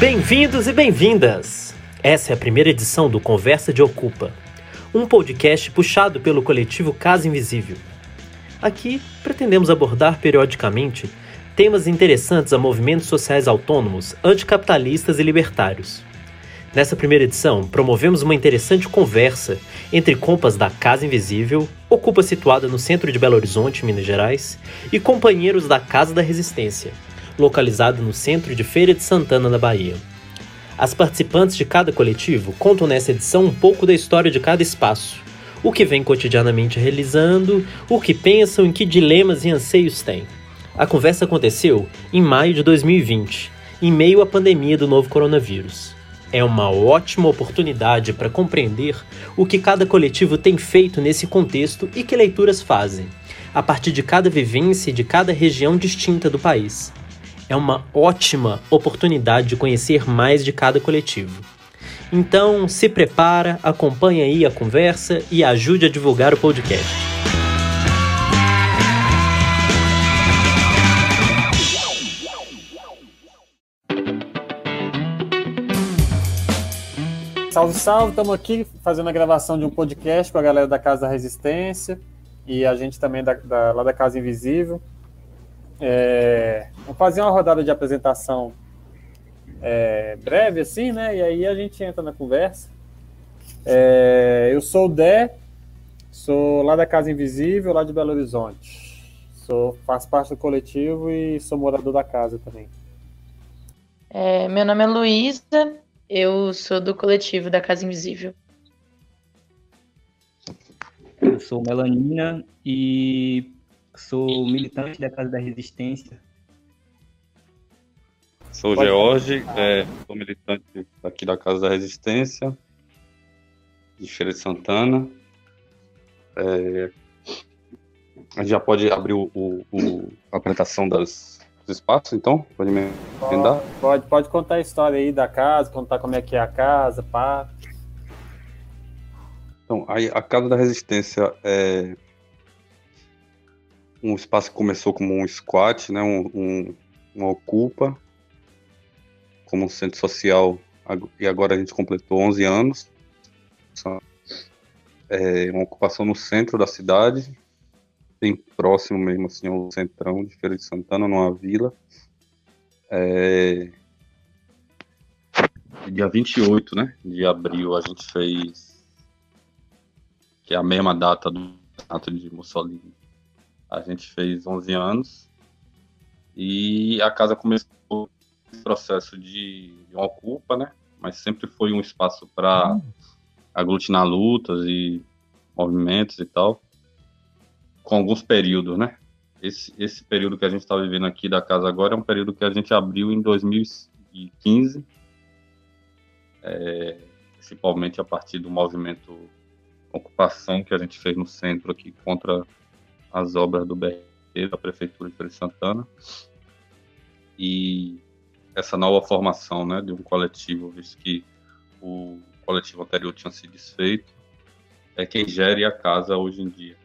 Bem-vindos e bem-vindas! Essa é a primeira edição do Conversa de Ocupa, um podcast puxado pelo coletivo Casa Invisível. Aqui pretendemos abordar periodicamente temas interessantes a movimentos sociais autônomos, anticapitalistas e libertários. Nessa primeira edição, promovemos uma interessante conversa entre compas da Casa Invisível, ocupa situada no centro de Belo Horizonte, Minas Gerais, e companheiros da Casa da Resistência, localizado no centro de Feira de Santana, na Bahia. As participantes de cada coletivo contam nessa edição um pouco da história de cada espaço, o que vem cotidianamente realizando, o que pensam e que dilemas e anseios têm. A conversa aconteceu em maio de 2020, em meio à pandemia do novo coronavírus. É uma ótima oportunidade para compreender o que cada coletivo tem feito nesse contexto e que leituras fazem, a partir de cada vivência e de cada região distinta do país é uma ótima oportunidade de conhecer mais de cada coletivo. Então, se prepara, acompanhe aí a conversa e ajude a divulgar o podcast. Salve, salve! Estamos aqui fazendo a gravação de um podcast com a galera da Casa da Resistência e a gente também da, da, lá da Casa Invisível. É, vamos fazer uma rodada de apresentação é, breve, assim, né? E aí a gente entra na conversa. É, eu sou o Dé, sou lá da Casa Invisível, lá de Belo Horizonte. Sou, faço parte do coletivo e sou morador da casa também. É, meu nome é Luísa, eu sou do coletivo da Casa Invisível. Eu sou Melanina e Sou militante da Casa da Resistência. Sou o George, é, sou militante aqui da Casa da Resistência, de Feira de Santana. É, a gente já pode abrir o, o, o a apresentação das, dos espaços, então? Pode me emendar? Pode, pode contar a história aí da casa, contar como é que é a casa, pá. Então, aí, a Casa da Resistência é, um espaço que começou como um squat, né, um, um, uma ocupa, como um centro social, e agora a gente completou 11 anos. É uma ocupação no centro da cidade, bem próximo mesmo assim ao centrão de Feira de Santana, numa vila. É... Dia 28 né, de abril a gente fez, que é a mesma data do ato de Mussolini, a gente fez 11 anos e a casa começou esse processo de, de uma ocupa, né? Mas sempre foi um espaço para hum. aglutinar lutas e movimentos e tal, com alguns períodos, né? Esse, esse período que a gente está vivendo aqui da casa agora é um período que a gente abriu em 2015, é, principalmente a partir do movimento ocupação que a gente fez no centro aqui contra as obras do BRT da Prefeitura de Feira Santana. E essa nova formação né, de um coletivo, visto que o coletivo anterior tinha se desfeito, é quem gere a casa hoje em dia.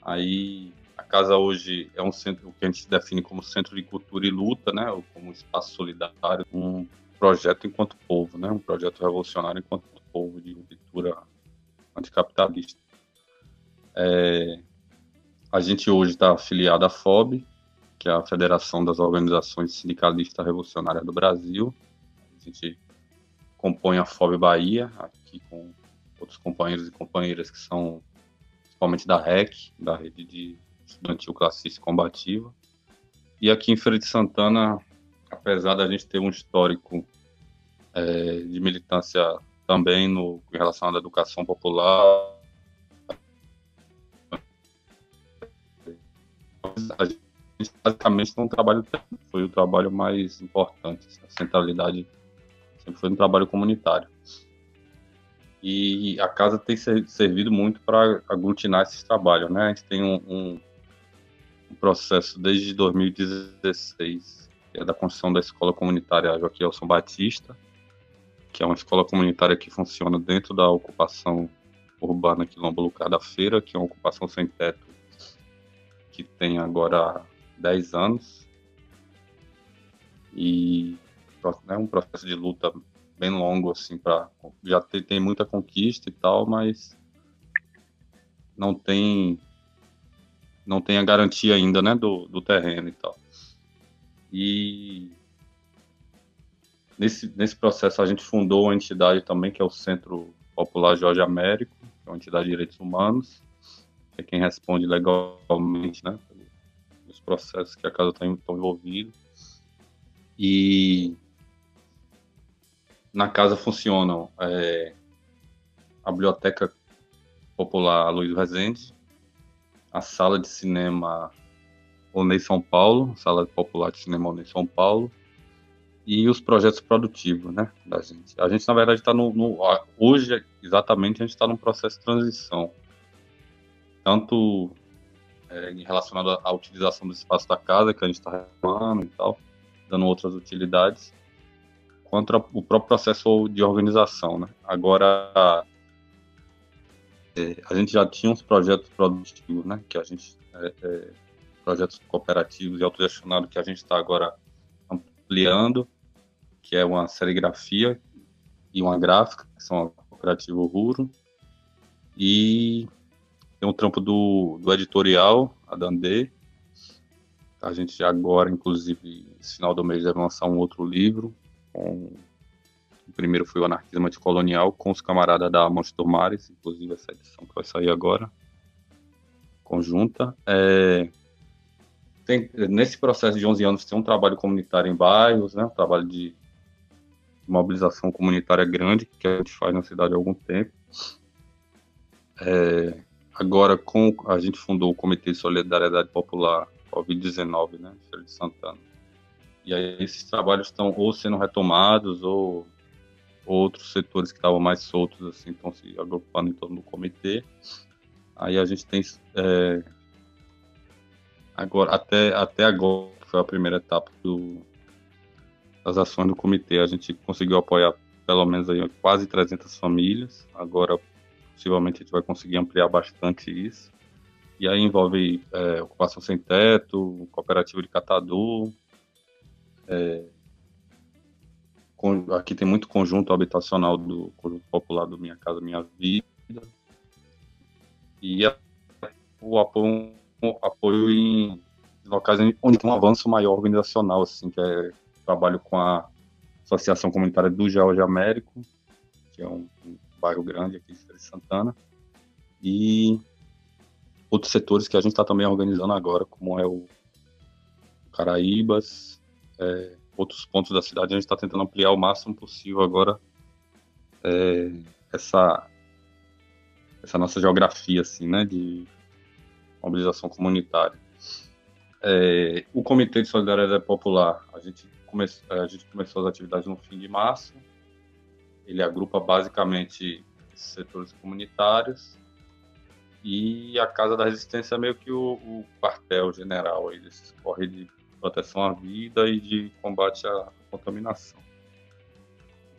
Aí a casa hoje é um centro, o que a gente define como centro de cultura e luta, né, ou como espaço solidário, um projeto enquanto povo, né, um projeto revolucionário enquanto povo de cultura anticapitalista. É, a gente hoje está afiliado à FOB, que é a Federação das Organizações Sindicalistas Revolucionárias do Brasil. A gente compõe a FOB Bahia, aqui com outros companheiros e companheiras que são principalmente da REC, da Rede de Estudantil Classista Combativa. E aqui em Feira de Santana, apesar da gente ter um histórico é, de militância também no, em relação à educação popular, a gente basicamente um trabalho foi o trabalho mais importante. A centralidade sempre foi um trabalho comunitário. E a casa tem servido muito para aglutinar esses trabalhos, né? A gente tem um, um, um processo desde 2016, que é da construção da escola comunitária Joaquim Elson Batista, que é uma escola comunitária que funciona dentro da ocupação urbana Quilombo Lucar da Feira, que é uma ocupação sem teto que tem agora 10 anos. E né, um processo de luta bem longo, assim, para já tem, tem muita conquista e tal, mas não tem não tem a garantia ainda, né, do, do terreno e tal. E nesse, nesse processo a gente fundou uma entidade também, que é o Centro Popular Jorge Américo, que é uma entidade de direitos humanos, é quem responde legalmente, né, pelos processos que a casa está envolvida. E na casa funcionam é, a Biblioteca Popular Luiz Rezende, a Sala de Cinema Onei São Paulo, Sala Popular de Cinema Onei São Paulo, e os projetos produtivos, né, da gente. A gente, na verdade, está no, no, Hoje, exatamente, a gente está num processo de transição. Tanto é, relacionado à utilização do espaço da casa, que a gente está reformando e tal, dando outras utilidades, quanto o próprio processo de organização, né. Agora, é, a gente já tinha uns projetos produtivos, né, que a gente... É, é, projetos cooperativos e autogestionados que a gente está agora ampliando, que é uma serigrafia e uma gráfica, que são a Cooperativo Ruro. E tem um trampo do, do editorial, a Dandê. A gente agora, inclusive, no final do mês, deve lançar um outro livro. Com... O primeiro foi o Anarquismo Anticolonial, com os camaradas da Monte Mares, inclusive essa edição que vai sair agora, conjunta. É tem, nesse processo de 11 anos tem um trabalho comunitário em bairros, né, um trabalho de mobilização comunitária grande que a gente faz na cidade há algum tempo. É, agora, com a gente fundou o Comitê de Solidariedade Popular Covid-19, né, Feira de Santana. E aí esses trabalhos estão ou sendo retomados ou outros setores que estavam mais soltos assim estão se agrupando em torno do comitê. Aí a gente tem é, Agora, até, até agora, foi a primeira etapa do, das ações do comitê. A gente conseguiu apoiar pelo menos aí quase 300 famílias. Agora, possivelmente, a gente vai conseguir ampliar bastante isso. E aí envolve é, ocupação sem teto, cooperativa de catador. É, com, aqui tem muito conjunto habitacional do conjunto popular do Minha Casa Minha Vida. E a, o apoio apoio em locais onde tem um avanço maior organizacional, assim, que é trabalho com a Associação Comunitária do George Américo, que é um, um bairro grande aqui de Santana, e outros setores que a gente está também organizando agora, como é o Caraíbas, é, outros pontos da cidade, a gente está tentando ampliar o máximo possível agora é, essa essa nossa geografia, assim, né, de mobilização comunitária. É, o Comitê de Solidariedade Popular, a gente, come, a gente começou as atividades no fim de março. Ele agrupa basicamente setores comunitários e a Casa da Resistência é meio que o, o quartel general aí desses corre de proteção à vida e de combate à contaminação.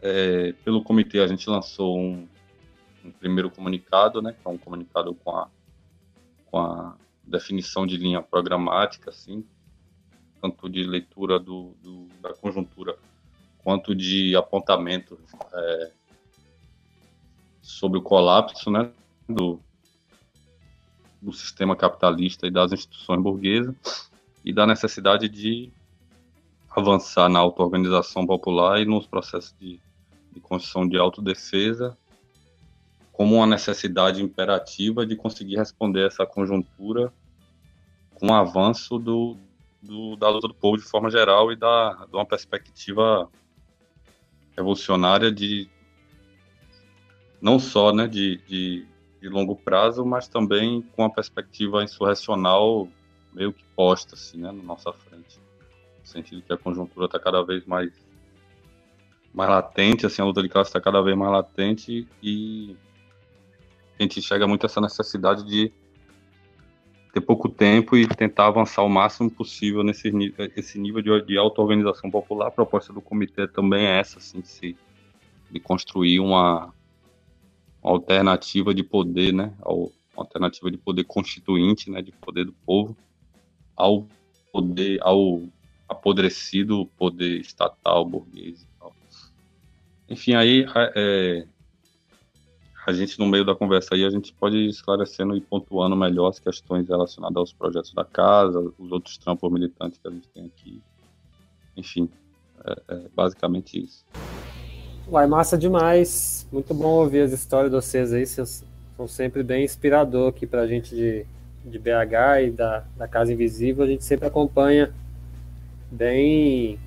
É, pelo comitê a gente lançou um, um primeiro comunicado, né, que é um comunicado com a com a definição de linha programática, assim, tanto de leitura do, do da conjuntura quanto de apontamento é, sobre o colapso né, do, do sistema capitalista e das instituições burguesas e da necessidade de avançar na auto-organização popular e nos processos de, de construção de autodefesa como uma necessidade imperativa de conseguir responder essa conjuntura com o avanço do, do, da luta do povo de forma geral e da, de uma perspectiva revolucionária de não só né, de, de, de longo prazo, mas também com a perspectiva insurrecional meio que posta assim, né, na nossa frente. No sentido que a conjuntura está cada vez mais mais latente, assim, a luta de classe está cada vez mais latente e a gente enxerga muito essa necessidade de ter pouco tempo e tentar avançar o máximo possível nesse esse nível de, de auto-organização popular. A proposta do comitê também é essa, assim, de, se, de construir uma, uma, alternativa de poder, né, uma alternativa de poder constituinte, né, de poder do povo, ao poder, ao apodrecido poder estatal, burguês e tal. Enfim, aí é, a gente, no meio da conversa aí, a gente pode ir esclarecendo e pontuando melhor as questões relacionadas aos projetos da casa, os outros trampos militantes que a gente tem aqui. Enfim, é, é basicamente isso. Uai, massa demais. Muito bom ouvir as histórias de vocês aí. Vocês são sempre bem inspirador aqui pra gente de, de BH e da, da Casa Invisível. A gente sempre acompanha bem,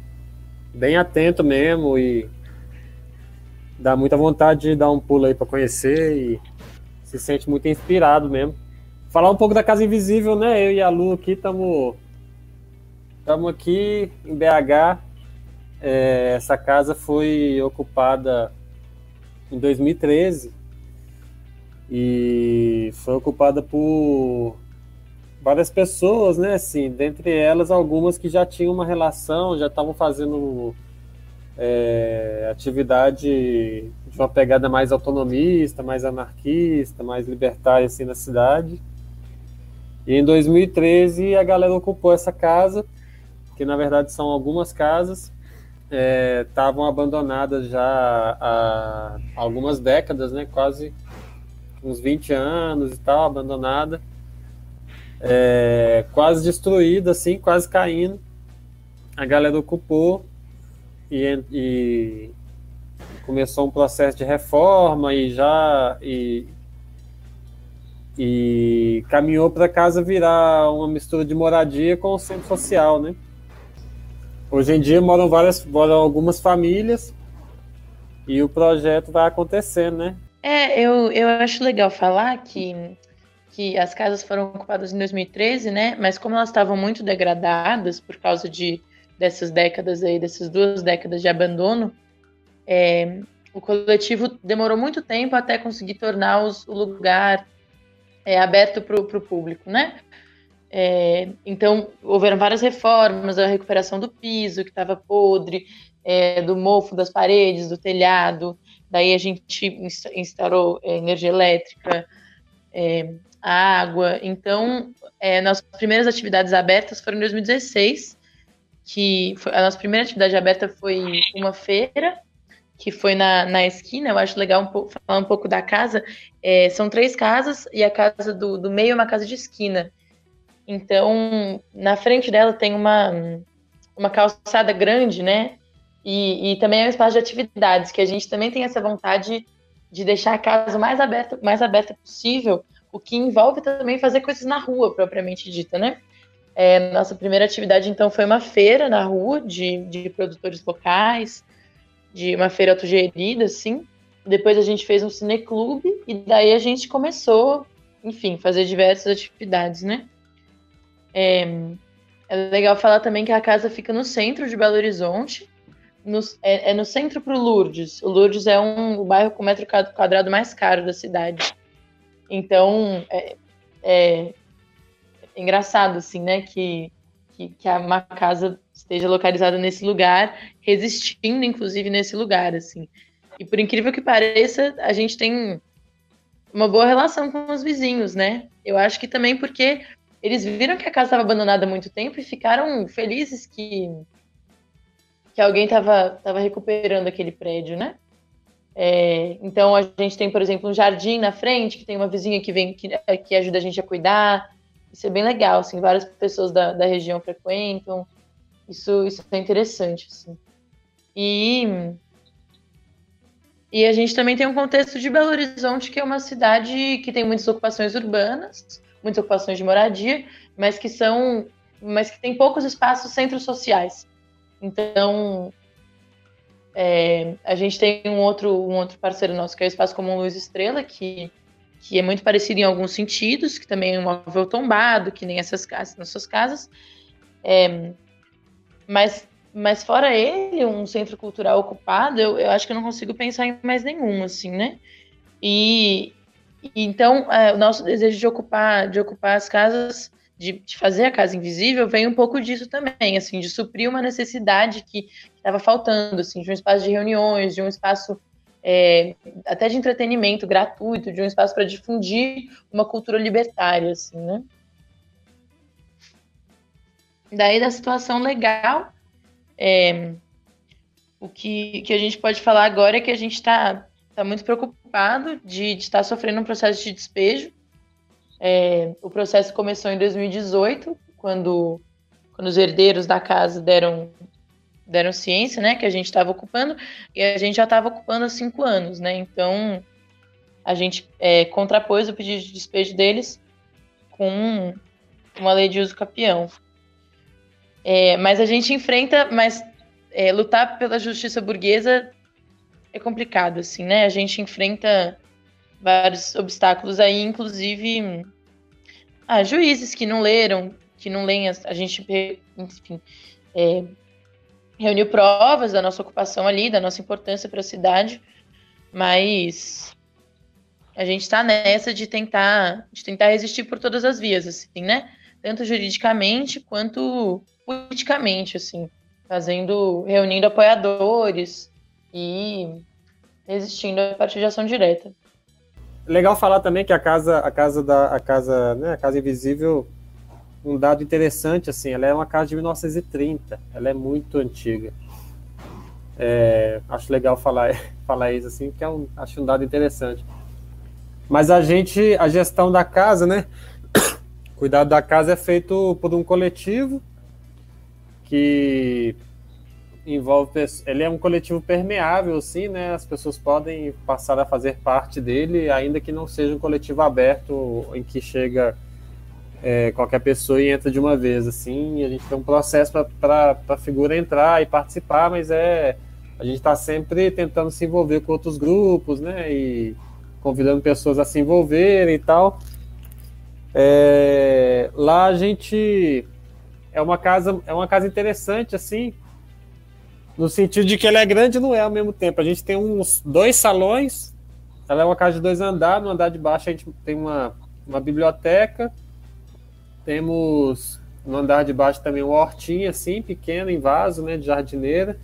bem atento mesmo e dá muita vontade de dar um pulo aí para conhecer e se sente muito inspirado mesmo. Falar um pouco da Casa Invisível, né? Eu e a Lu aqui estamos estamos aqui em BH. É, essa casa foi ocupada em 2013 e foi ocupada por várias pessoas, né? Assim, dentre elas algumas que já tinham uma relação, já estavam fazendo é, atividade de uma pegada mais autonomista, mais anarquista, mais libertária assim na cidade. E em 2013 a galera ocupou essa casa, que na verdade são algumas casas, estavam é, abandonadas já há algumas décadas, né? Quase uns 20 anos e tal, abandonada, é, quase destruída, assim, quase caindo. A galera ocupou e, e começou um processo de reforma e já e, e caminhou para casa virar uma mistura de moradia com o centro social, né? Hoje em dia moram várias, moram algumas famílias e o projeto vai acontecendo, né? É, eu, eu acho legal falar que, que as casas foram ocupadas em 2013, né? Mas como elas estavam muito degradadas por causa de dessas décadas aí, dessas duas décadas de abandono, é, o coletivo demorou muito tempo até conseguir tornar os, o lugar é, aberto para o público, né? É, então, houveram várias reformas, a recuperação do piso, que estava podre, é, do mofo das paredes, do telhado. Daí a gente instalou é, energia elétrica, é, água. Então, é, nossas primeiras atividades abertas foram em 2016, que foi, a nossa primeira atividade aberta foi uma feira, que foi na, na esquina. Eu acho legal um pouco, falar um pouco da casa. É, são três casas e a casa do, do meio é uma casa de esquina. Então, na frente dela tem uma, uma calçada grande, né? E, e também é um espaço de atividades, que a gente também tem essa vontade de deixar a casa mais aberta, mais aberta possível, o que envolve também fazer coisas na rua, propriamente dita, né? É, nossa primeira atividade, então, foi uma feira na rua de, de produtores locais, de uma feira autogerida, assim. Depois a gente fez um cineclube e daí a gente começou, enfim, fazer diversas atividades, né? É, é legal falar também que a casa fica no centro de Belo Horizonte, no, é, é, no centro para o Lourdes. O Lourdes é um, o bairro com metro quadrado mais caro da cidade. Então, é, é, engraçado, assim, né? Que, que, que uma casa esteja localizada nesse lugar, resistindo, inclusive, nesse lugar, assim. E por incrível que pareça, a gente tem uma boa relação com os vizinhos, né? Eu acho que também porque eles viram que a casa estava abandonada há muito tempo e ficaram felizes que, que alguém estava tava recuperando aquele prédio, né? É, então a gente tem, por exemplo, um jardim na frente, que tem uma vizinha que vem que, que ajuda a gente a cuidar. Isso é bem legal, assim, várias pessoas da, da região frequentam. Isso, isso é interessante, assim. E, e a gente também tem um contexto de Belo Horizonte, que é uma cidade que tem muitas ocupações urbanas, muitas ocupações de moradia, mas que são, mas que tem poucos espaços centros sociais. Então, é, a gente tem um outro, um outro parceiro nosso, que é o Espaço Comum Luz Estrela, que que é muito parecido em alguns sentidos, que também é um móvel tombado, que nem essas casas, nas suas casas. É, mas, mas fora ele, um centro cultural ocupado, eu, eu acho que eu não consigo pensar em mais nenhum, assim, né? E então é, o nosso desejo de ocupar, de ocupar as casas, de, de, fazer a casa invisível, vem um pouco disso também, assim, de suprir uma necessidade que estava faltando, assim, de um espaço de reuniões, de um espaço é, até de entretenimento gratuito, de um espaço para difundir uma cultura libertária, assim, né? daí da situação legal, é, o que, que a gente pode falar agora é que a gente está tá muito preocupado de, estar sofrendo um processo de despejo. É, o processo começou em 2018, quando, quando os herdeiros da casa deram, deram ciência, né, que a gente estava ocupando, e a gente já estava ocupando há cinco anos, né, então a gente é, contrapôs o pedido de despejo deles com uma lei de uso capião. É, mas a gente enfrenta, mas é, lutar pela justiça burguesa é complicado, assim, né? A gente enfrenta vários obstáculos aí, inclusive ah, juízes que não leram, que não leem, a, gente, enfim, é, reuniu provas da nossa ocupação ali, da nossa importância para a cidade, mas a gente está nessa de tentar, de tentar resistir por todas as vias, assim, né? Tanto juridicamente quanto politicamente, assim fazendo, reunindo apoiadores e resistindo à partir de ação direta. Legal falar também que a casa, a casa da, a casa, né, a casa invisível, um dado interessante assim, ela é uma casa de 1930, ela é muito antiga. É, acho legal falar, falar isso assim, que é um, acho um dado interessante. Mas a gente, a gestão da casa, né? Cuidado da casa é feito por um coletivo que envolve ele é um coletivo permeável sim né as pessoas podem passar a fazer parte dele ainda que não seja um coletivo aberto em que chega é, qualquer pessoa e entra de uma vez assim a gente tem um processo para a figura entrar e participar mas é a gente está sempre tentando se envolver com outros grupos né e convidando pessoas a se envolverem e tal é, lá a gente é uma casa é uma casa interessante assim no sentido de que ela é grande e não é ao mesmo tempo. A gente tem uns dois salões, ela é uma casa de dois andares, no andar de baixo a gente tem uma, uma biblioteca, temos no andar de baixo também uma hortinha assim, pequena, em vaso, né, de jardineira,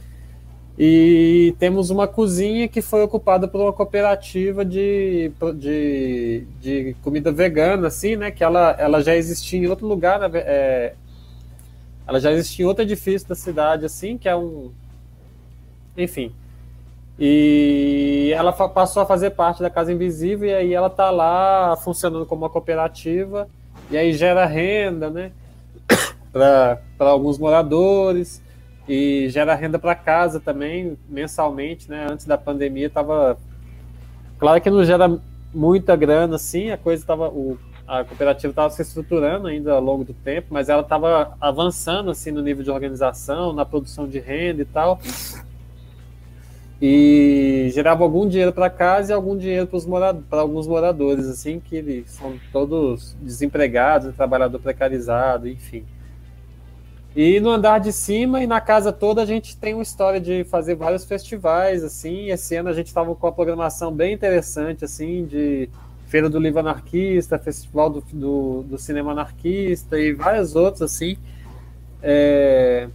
e temos uma cozinha que foi ocupada por uma cooperativa de, de, de comida vegana, assim, né, que ela, ela já existia em outro lugar, né, é, ela já existia em outro edifício da cidade, assim, que é um, enfim. E ela passou a fazer parte da Casa Invisível e aí ela tá lá funcionando como uma cooperativa e aí gera renda, né? para alguns moradores e gera renda para casa também mensalmente, né? Antes da pandemia tava claro que não gera muita grana assim, a coisa tava o a cooperativa estava se estruturando ainda ao longo do tempo, mas ela estava avançando assim no nível de organização, na produção de renda e tal e gerava algum dinheiro para casa e algum dinheiro para alguns moradores, assim, que eles são todos desempregados, trabalhador precarizado, enfim. E no andar de cima e na casa toda a gente tem uma história de fazer vários festivais, assim. Esse ano a gente estava com uma programação bem interessante, assim, de Feira do Livro Anarquista, Festival do, do, do Cinema Anarquista e vários outros, assim. É,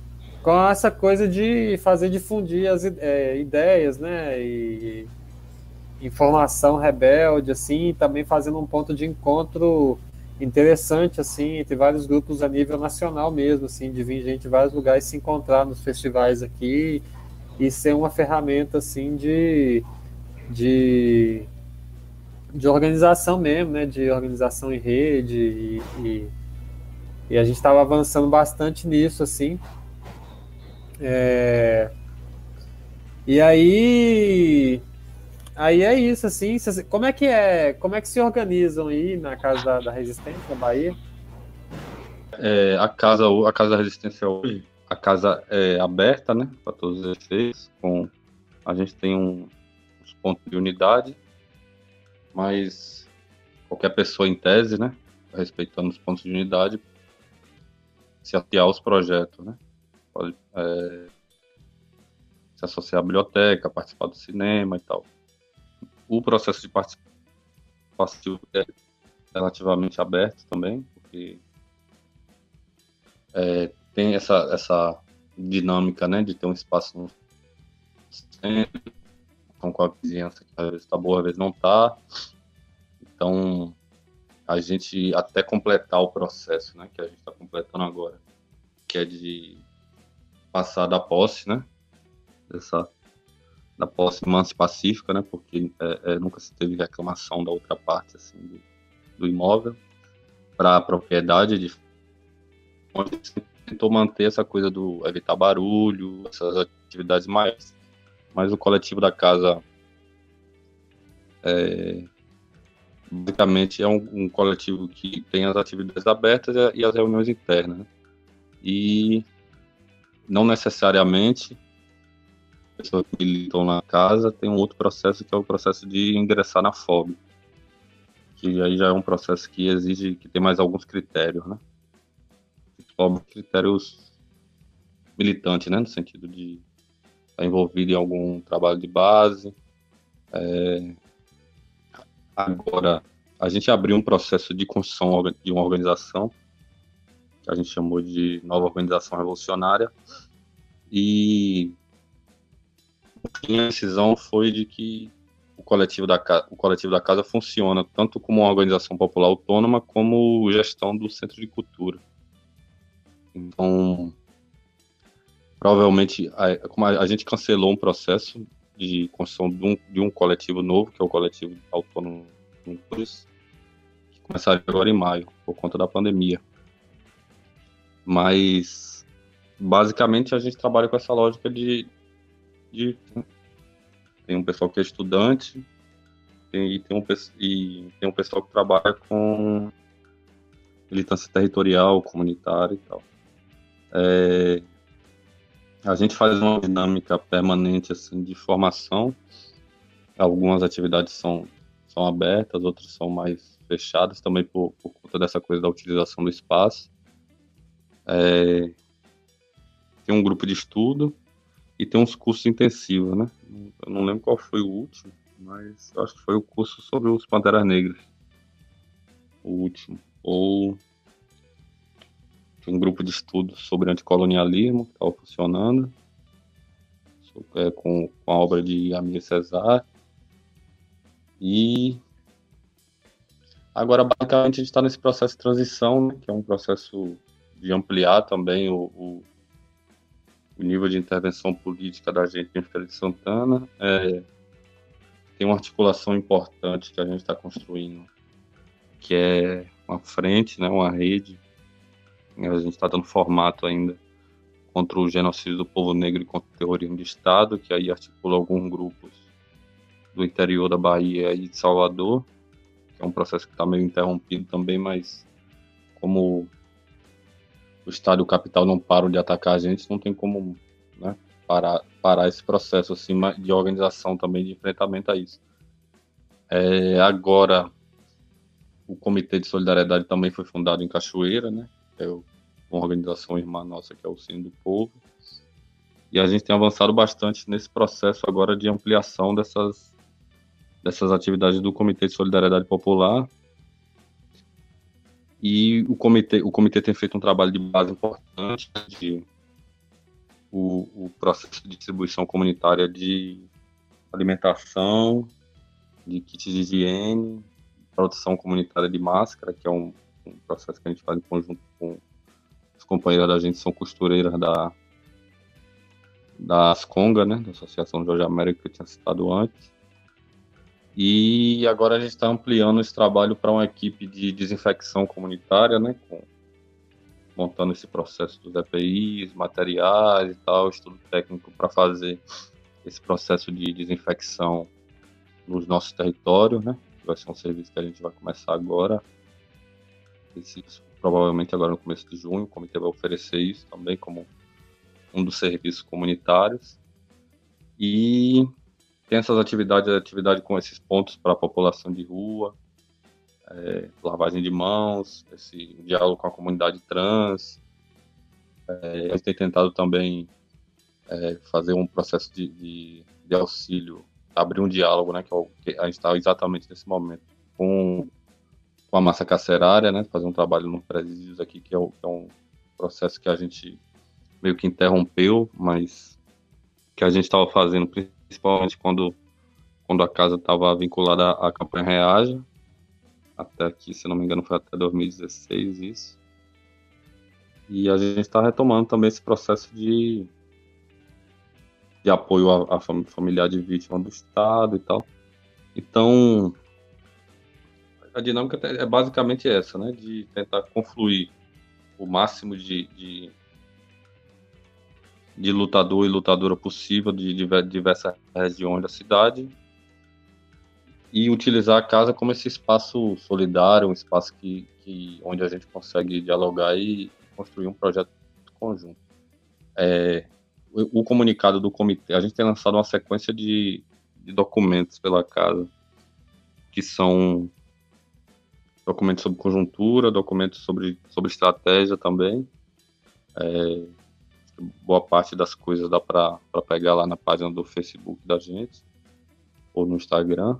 com essa coisa de fazer difundir as é, ideias, né, e informação rebelde, assim, também fazendo um ponto de encontro interessante, assim, entre vários grupos a nível nacional mesmo, assim, de vir gente de vários lugares se encontrar nos festivais aqui e ser uma ferramenta, assim, de, de, de organização mesmo, né, de organização em rede e, e, e a gente estava avançando bastante nisso, assim, é... E aí, aí é isso, assim. Como é que é? Como é que se organizam aí na casa da, da Resistência, na Bahia? É, a casa, a casa da Resistência hoje, a casa é aberta, né, para todos os efeitos. Com a gente tem um, uns pontos de unidade, mas qualquer pessoa em tese, né, respeitando os pontos de unidade, se atear aos projetos, né pode é, se associar à biblioteca, participar do cinema e tal. O processo de participação é relativamente aberto também, porque é, tem essa, essa dinâmica né, de ter um espaço no centro, com a vizinhança que às vezes está boa, às vezes não está. Então, a gente até completar o processo né, que a gente está completando agora, que é de passar da posse, né? Dessa, da posse mansa e pacífica, né? Porque é, é, nunca se teve reclamação da outra parte, assim, do, do imóvel, para a propriedade de tentou manter essa coisa do evitar barulho, essas atividades mais. Mas o coletivo da casa é, basicamente é um, um, coletivo que tem as atividades abertas e as reuniões internas. Né? E não necessariamente pessoas que militam na casa tem um outro processo que é o processo de ingressar na FOB, que aí já é um processo que exige que tem mais alguns critérios, né? FOB critérios militantes, né, no sentido de estar envolvido em algum trabalho de base, é, Agora, a gente abriu um processo de construção de uma organização, que a gente chamou de Nova Organização Revolucionária, e a decisão foi de que o coletivo da, o coletivo da casa funciona tanto como uma organização popular autônoma como gestão do centro de cultura. Então, provavelmente, a, como a gente cancelou um processo de construção de um, de um coletivo novo, que é o coletivo autônomo que começaria agora em maio, por conta da pandemia. Mas, basicamente, a gente trabalha com essa lógica de. de tem um pessoal que é estudante tem, e, tem um, e tem um pessoal que trabalha com militância territorial, comunitária e tal. É, a gente faz uma dinâmica permanente assim de formação. Algumas atividades são, são abertas, outras são mais fechadas também por, por conta dessa coisa da utilização do espaço. É, tem um grupo de estudo e tem uns cursos intensivos, né? Eu não lembro qual foi o último, mas acho que foi o curso sobre os Panteras Negras. O último. Ou um grupo de estudo sobre anticolonialismo que estava funcionando, é, com, com, a obra de Amir Cesar. E agora, basicamente, a gente está nesse processo de transição, né, que é um processo de ampliar também o, o, o, nível de intervenção política da gente em Feira de Santana. É, tem uma articulação importante que a gente está construindo, que é uma frente, né, uma rede a gente está dando formato ainda contra o genocídio do povo negro e contra o terrorismo de Estado, que aí articula alguns grupos do interior da Bahia e de Salvador, que é um processo que está meio interrompido também, mas como o Estado e o capital não param de atacar a gente, não tem como né, parar, parar esse processo assim, de organização também, de enfrentamento a isso. É, agora, o Comitê de Solidariedade também foi fundado em Cachoeira, né? é uma organização irmã nossa que é o Cine do Povo. E a gente tem avançado bastante nesse processo agora de ampliação dessas, dessas atividades do Comitê de Solidariedade Popular. E o comitê, o comitê tem feito um trabalho de base importante né, de o, o processo de distribuição comunitária de alimentação, de kits de higiene, produção comunitária de máscara, que é um, um processo que a gente faz em conjunto com os companheiros da gente, são costureiras da da Asconga, né, da Associação Jorge América que eu tinha citado antes. E agora a gente está ampliando esse trabalho para uma equipe de desinfecção comunitária, né, com, montando esse processo dos EPIs, materiais e tal, estudo técnico para fazer esse processo de desinfecção nos nossos territórios, né? Vai ser um serviço que a gente vai começar agora provavelmente agora no começo de junho, o comitê vai oferecer isso também como um dos serviços comunitários. E tem essas atividades, atividade com esses pontos para a população de rua, é, lavagem de mãos, esse diálogo com a comunidade trans. É, a gente tem tentado também é, fazer um processo de, de, de, auxílio, abrir um diálogo, né, que, é o, que a gente está exatamente nesse momento, com com a massa carcerária, né? Fazer um trabalho no presídios aqui, que é, o, que é, um processo que a gente meio que interrompeu, mas que a gente estava fazendo principalmente quando, quando a casa estava vinculada à campanha Reaja, até aqui, se não me engano, foi até 2016 isso. E a gente está retomando também esse processo de, de apoio à, à familiar de vítima do Estado e tal. Então, a dinâmica é basicamente essa, né? De tentar confluir o máximo de, de, de lutador e lutadora possível de diversas regiões da cidade e utilizar a casa como esse espaço solidário, um espaço que, que onde a gente consegue dialogar e construir um projeto conjunto. É, o, o, comunicado do comitê, a gente tem lançado uma sequência de, de documentos pela casa, que são documentos sobre conjuntura, documentos sobre, sobre estratégia também. É, boa parte das coisas dá para pegar lá na página do Facebook da gente ou no Instagram.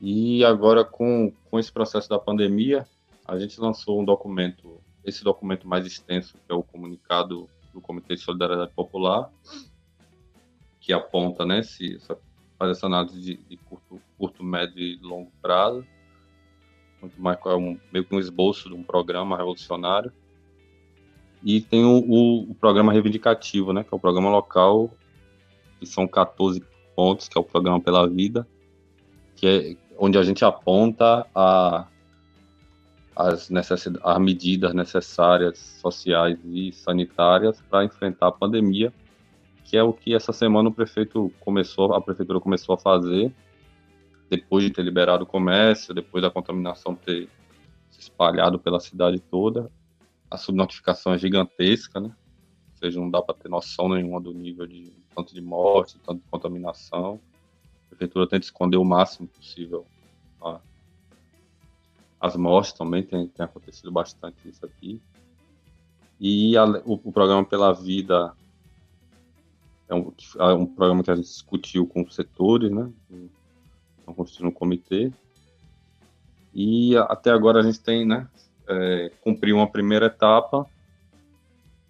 E agora, com, com esse processo da pandemia, a gente lançou um documento, esse documento mais extenso, que é o comunicado do Comitê de Solidariedade Popular, que aponta, né, se, faz essa análise de, de curto, curto, médio e longo prazo, muito mais é um, meio que um esboço de um programa revolucionário. E tem o, o, o, programa reivindicativo, né, que é o programa local, que são 14 pontos, que é o programa pela vida, que é onde a gente aponta a, as, as medidas necessárias sociais e sanitárias para enfrentar a pandemia, que é o que essa semana o prefeito começou, a prefeitura começou a fazer depois de ter liberado o comércio, depois da contaminação ter se espalhado pela cidade toda, a subnotificação é gigantesca, né? Ou seja, não dá para ter noção nenhuma do nível de tanto de morte, tanto de contaminação. A prefeitura tenta esconder o máximo possível a, as mortes também, tem, tem, acontecido bastante isso aqui. E a, o, o, programa Pela Vida é um, é um programa que a gente discutiu com os setores, né? estão construindo um comitê. E até agora a gente tem, né, é, cumpriu uma primeira etapa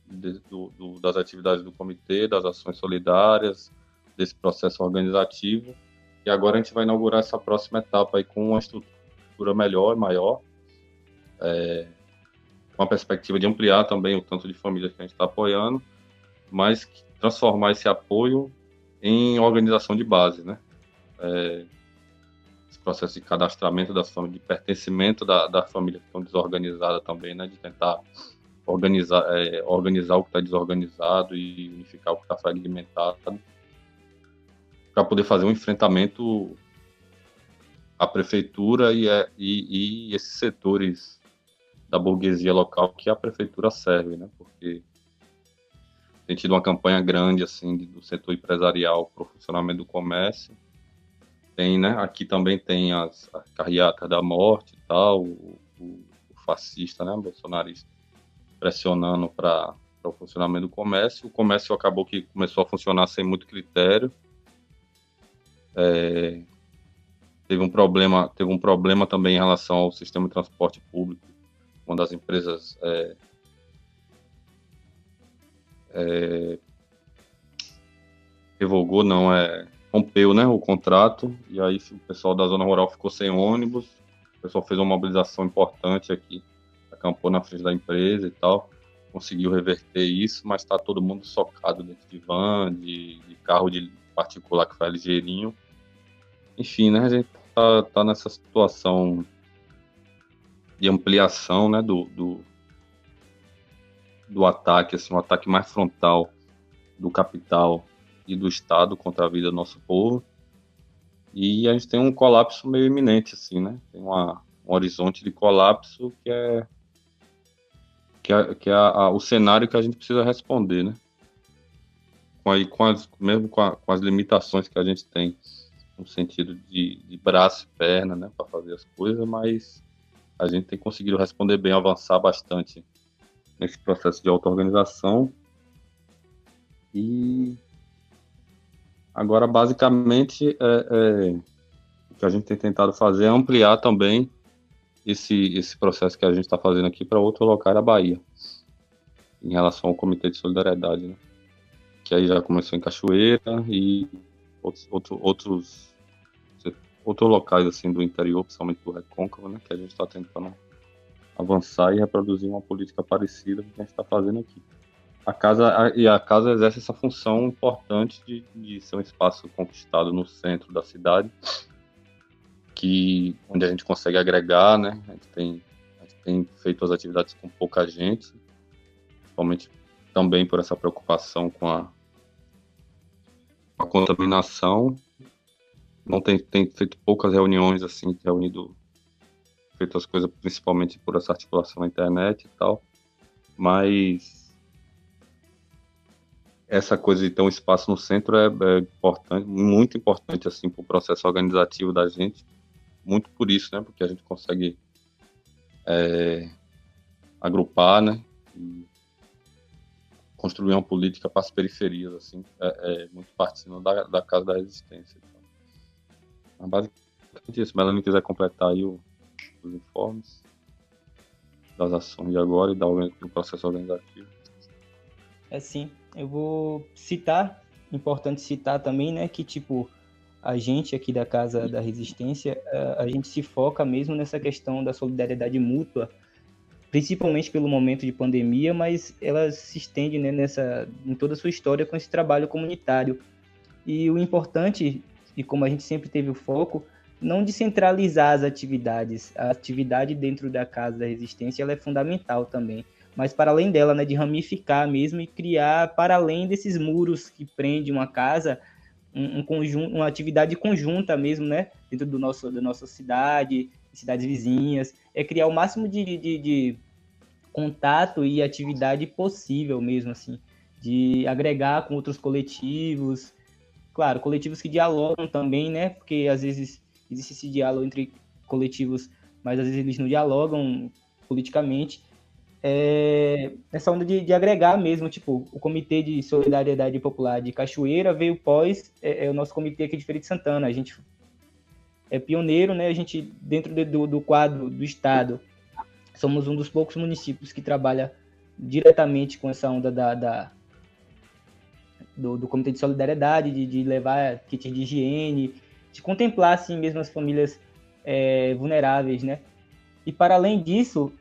de, do, do, das atividades do comitê, das ações solidárias, desse processo organizativo. E agora a gente vai inaugurar essa próxima etapa aí com uma estrutura melhor maior, é, com a perspectiva de ampliar também o tanto de famílias que a gente está apoiando, mas transformar esse apoio em organização de base, né? É, processo de cadastramento das famílias, de pertencimento da, da família que estão desorganizada também, né? De tentar organizar, é, organizar o que está desorganizado e unificar o que está fragmentado para poder fazer um enfrentamento à prefeitura e, é, e, e, esses setores da burguesia local que a prefeitura serve, né? Porque tem tido uma campanha grande assim do setor empresarial para o funcionamento do comércio tem, né? Aqui também tem as, as carreatas da morte e tal, o, o, o fascista, né? Bolsonarista pressionando para o funcionamento do comércio. O comércio acabou que começou a funcionar sem muito critério. É, teve um problema, teve um problema também em relação ao sistema de transporte público. Uma das empresas é, é, revogou, não é rompeu né, o contrato, e aí o pessoal da zona rural ficou sem ônibus, o pessoal fez uma mobilização importante aqui, acampou na frente da empresa e tal, conseguiu reverter isso, mas está todo mundo socado dentro de van, de, de, carro de particular que faz ligeirinho. Enfim, né, a gente tá, tá nessa situação de ampliação né, do, do, do ataque, assim, um ataque mais frontal do capital e do Estado contra a vida do nosso povo. E a gente tem um colapso meio iminente, assim, né? Tem uma, um horizonte de colapso que é, que é, que é a, a, o cenário que a gente precisa responder, né? Com, aí, com as, mesmo com, a, com as limitações que a gente tem no sentido de, de braço e perna, né, para fazer as coisas, mas a gente tem conseguido responder bem, avançar bastante nesse processo de auto-organização. E Agora, basicamente, é, é, o que a gente tem tentado fazer é ampliar também esse, esse processo que a gente está fazendo aqui para outro local da Bahia, em relação ao Comitê de Solidariedade, né? que aí já começou em Cachoeira e outros, outro, outros, outros locais assim do interior, principalmente do Recôncavo, né? que a gente está tentando avançar e reproduzir uma política parecida com que a gente está fazendo aqui. A casa e a casa exerce essa função importante de, de ser um espaço conquistado no centro da cidade, que onde a gente consegue agregar, né? A gente tem, a gente tem feito as atividades com pouca gente, principalmente também por essa preocupação com a, a contaminação. Não tem, tem feito poucas reuniões assim, reunido feito as coisas principalmente por essa articulação na internet e tal, mas essa coisa de ter um espaço no centro é, é importante, muito importante assim para o processo organizativo da gente, muito por isso, né, porque a gente consegue é, agrupar, né, construir uma política para as periferias, assim, é, é muito partindo da, da casa da resistência. Então. Basicamente isso. Melanie quiser completar aí o, os informes das ações de agora e do processo organizativo. É sim, eu vou citar, importante citar também, né, que tipo a gente aqui da Casa da Resistência, a gente se foca mesmo nessa questão da solidariedade mútua, principalmente pelo momento de pandemia, mas ela se estende né, nessa, em toda a sua história com esse trabalho comunitário. E o importante, e como a gente sempre teve o foco, não descentralizar as atividades. A atividade dentro da Casa da Resistência ela é fundamental também. Mas para além dela, né, de ramificar mesmo e criar, para além desses muros que prendem uma casa, um, um conjunto, uma atividade conjunta mesmo, né, dentro do nosso, da nossa cidade, cidades vizinhas, é criar o máximo de, de, de contato e atividade possível mesmo, assim, de agregar com outros coletivos, claro, coletivos que dialogam também, né, porque às vezes existe esse diálogo entre coletivos, mas às vezes eles não dialogam politicamente. É, onda de, de, agregar mesmo, tipo, o Comitê de Solidariedade Popular de Cachoeira veio pós é, é o nosso comitê aqui de Feira de Santana. A gente é pioneiro, né? A gente, dentro de, do, do quadro do Estado, somos um dos poucos municípios que trabalha diretamente com essa onda da, da do, do, Comitê de Solidariedade, de, de levar kits de higiene, de contemplar assim mesmo as famílias é, vulneráveis, né? E para além disso,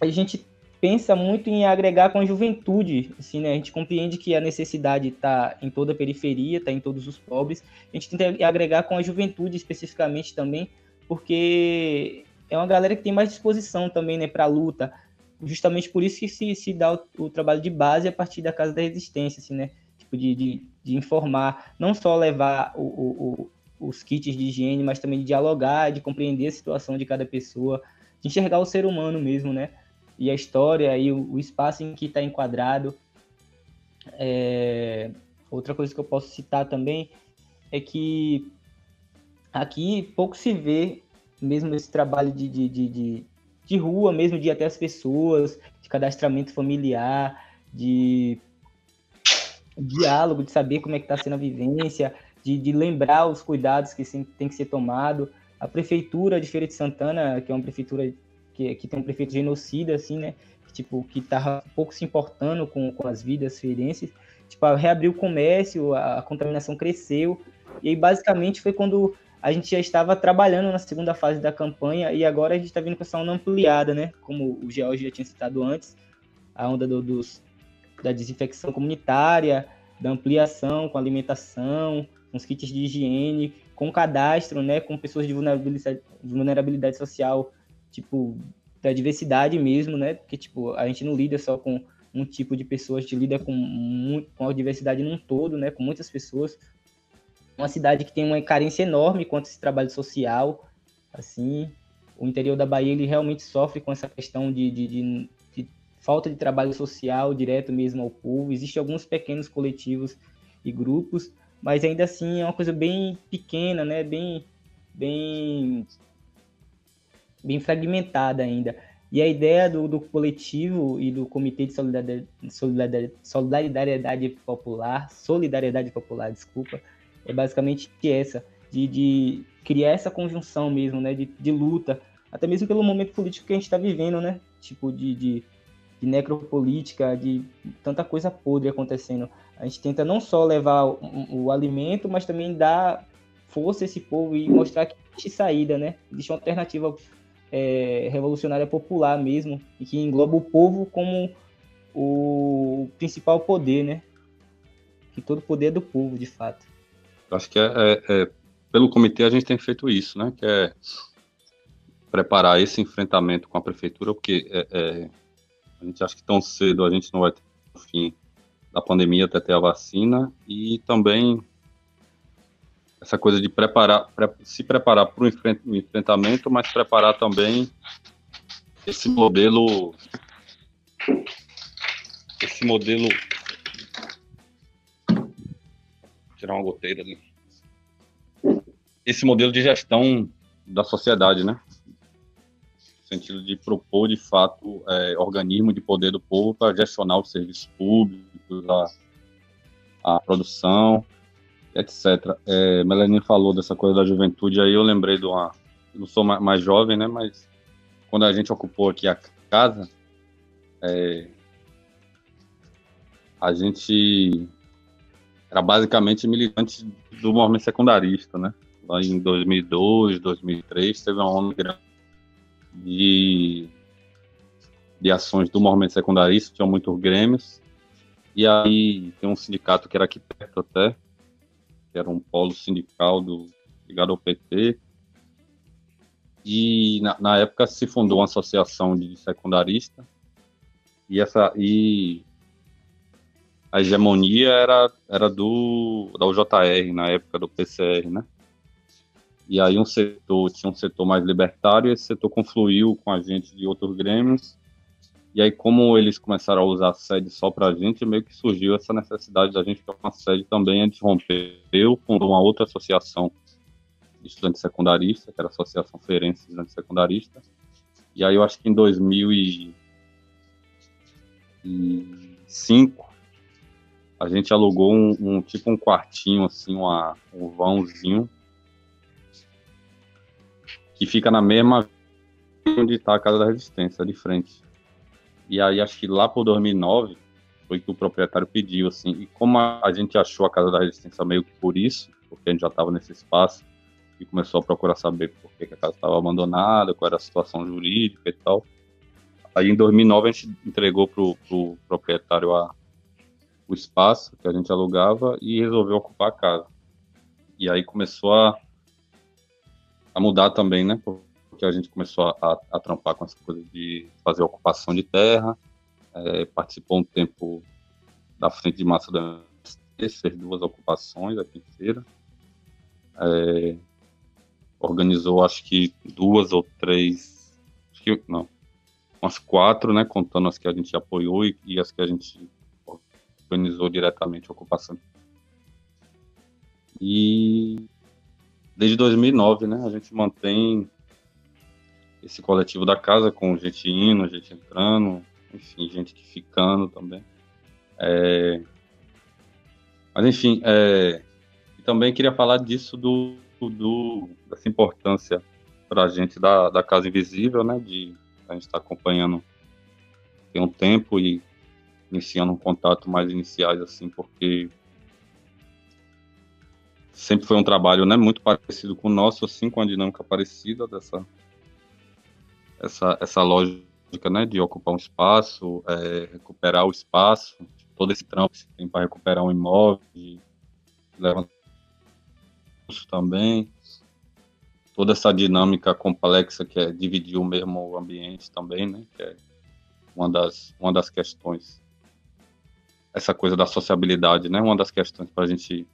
a gente pensa muito em agregar com a juventude, assim, né? A gente compreende que a necessidade está em toda a periferia, está em todos os pobres. A gente tenta agregar com a juventude especificamente também, porque é uma galera que tem mais disposição também, né, para a luta. Justamente por isso que se, se dá o, o, trabalho de base a partir da Casa da Resistência, assim, né? Tipo, de, de, de informar, não só levar o, o, os kits de higiene, mas também de dialogar, de compreender a situação de cada pessoa, de enxergar o ser humano mesmo, né? E a história e o, o espaço em que está enquadrado. É... Outra coisa que eu posso citar também é que aqui pouco se vê mesmo esse trabalho de, de, de, de, de rua, mesmo de ir até as pessoas, de cadastramento familiar, de diálogo, de saber como é que está sendo a vivência, de, de lembrar os cuidados que tem que ser tomado. A prefeitura de Feira de Santana, que é uma prefeitura que, que tem um prefeito genocida, assim, né? Tipo, que tava pouco se importando com, com as vidas feirenses. Tipo, reabriu o comércio, a, a contaminação cresceu. E aí, basicamente, foi quando a gente já estava trabalhando na segunda fase da campanha e agora a gente está vindo com essa onda ampliada, né? Como o George já tinha citado antes, a onda do, dos, da desinfecção comunitária, da ampliação com alimentação, com os kits de higiene, com cadastro, né, com pessoas de vulnerabilidade, vulnerabilidade social, tipo, da diversidade mesmo, né, porque, tipo, a gente não lida só com um tipo de pessoas, a gente lida com, com a diversidade num todo, né, com muitas pessoas. Uma cidade que tem uma carência enorme quanto esse trabalho social, assim, o interior da Bahia, ele realmente sofre com essa questão de, de, de, de falta de trabalho social direto mesmo ao povo. Existem alguns pequenos coletivos e grupos, mas ainda assim é uma coisa bem pequena, né? Bem, bem, bem fragmentada ainda. E a ideia do, do coletivo e do Comitê de Solidariedade, Solidariedade, Popular, Solidariedade Popular, desculpa, é basicamente essa, de, de criar essa conjunção mesmo, né? De, de luta, até mesmo pelo momento político que a gente está vivendo, né? Tipo, de, de, de necropolítica, de tanta coisa podre acontecendo. A gente tenta não só levar o, o alimento, mas também dar força a esse povo e mostrar que existe saída, né? Existe uma alternativa é, revolucionária popular mesmo, e que engloba o povo como o principal poder, né? Que todo poder é do povo, de fato. Acho que é, é, é, pelo comitê a gente tem feito isso, né? Que é preparar esse enfrentamento com a prefeitura, porque é, é a gente acha que tão cedo a gente não vai ter o fim da pandemia até ter a vacina e também essa coisa de preparar, pre se preparar para o enfrentamento, mas preparar também esse modelo, esse modelo, Vou tirar uma goteira ali, esse modelo de gestão da sociedade, né? No sentido de propor, de fato, é, organismo de poder do povo para gestionar os serviços públicos, a, a produção, etc. É, Melanie falou dessa coisa da juventude, aí eu lembrei de uma. Não sou mais jovem, né? Mas quando a gente ocupou aqui a casa, é, a gente era basicamente militante do movimento secundarista, né? Lá em 2002, 2003, teve uma onda grande de, de ações do movimento secundarista, tinha muitos grêmios, e aí tem um sindicato que era aqui perto até, que era um polo sindical do, ligado ao PT. E na, na época se fundou uma associação de secundarista e essa e a hegemonia era era do da UJR na época do PCR, né? E aí um setor tinha um setor mais libertário, esse setor confluiu com a gente de outros grêmios e aí, como eles começaram a usar a sede só para a gente, meio que surgiu essa necessidade da gente ter uma sede também. A gente rompeu, fundou uma outra associação de estudantes secundaristas, que era a Associação Ferense de Estudantes Secundaristas. E aí, eu acho que em 2005, a gente alugou um, um tipo um quartinho, assim, uma, um vãozinho, que fica na mesma onde está a Casa da Resistência, de frente. E aí acho que lá por 2009 foi que o proprietário pediu, assim, e como a, gente achou a Casa da Resistência meio que por isso, porque a gente já estava nesse espaço, e começou a procurar saber por que, que a casa estava abandonada, qual era a situação jurídica e tal. Aí em 2009 a gente entregou para o pro proprietário a, o espaço que a gente alugava e resolveu ocupar a casa. E aí começou a, a mudar também, né? Porque a gente começou a, a trampar com essa coisa de fazer ocupação de terra, é, participou um tempo da frente de massa da fez duas ocupações aqui em Feira, é, organizou acho que duas ou três, que, não, umas quatro, né, contando as que a gente apoiou e, e as que a gente organizou diretamente a ocupação. E desde 2009, né, a gente mantém esse coletivo da casa, com gente indo, gente entrando, enfim, gente que ficando também. É... Mas, enfim, é... também queria falar disso, do, do dessa importância para a gente da, da Casa Invisível, né, de a gente estar tá acompanhando tem um tempo e iniciando um contato mais iniciais, assim, porque sempre foi um trabalho, né, muito parecido com o nosso, assim, com a dinâmica parecida dessa essa, essa lógica né, de ocupar um espaço, é, recuperar o espaço, todo esse trampo que tem para recuperar um imóvel, leva também, toda essa dinâmica complexa que é dividir o mesmo ambiente também, né, que é uma das, uma das questões, essa coisa da sociabilidade, né, uma das questões para a gente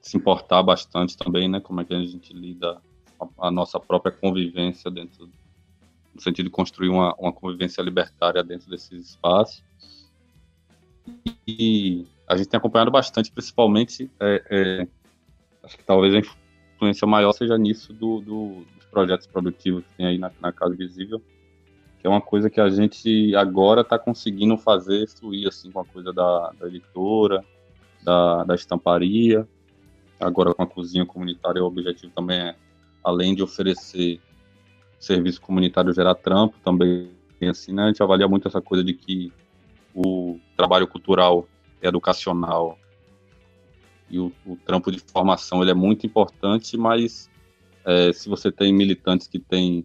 se importar bastante também, né, como é que a gente lida a, nossa própria convivência dentro, no sentido de construir uma, uma convivência libertária dentro desses espaços. E a gente tem acompanhado bastante, principalmente, é, é, acho que talvez a influência maior seja nisso do, do, dos projetos produtivos que tem aí na, na Casa Visível, que é uma coisa que a gente agora está conseguindo fazer fluir, assim, com a coisa da, da editora, da, da estamparia, agora com a cozinha comunitária, o objetivo também é além de oferecer serviço comunitário gerar trampo também assim né a gente avalia muito essa coisa de que o trabalho cultural educacional e o, o trampo de formação ele é muito importante mas é, se você tem militantes que têm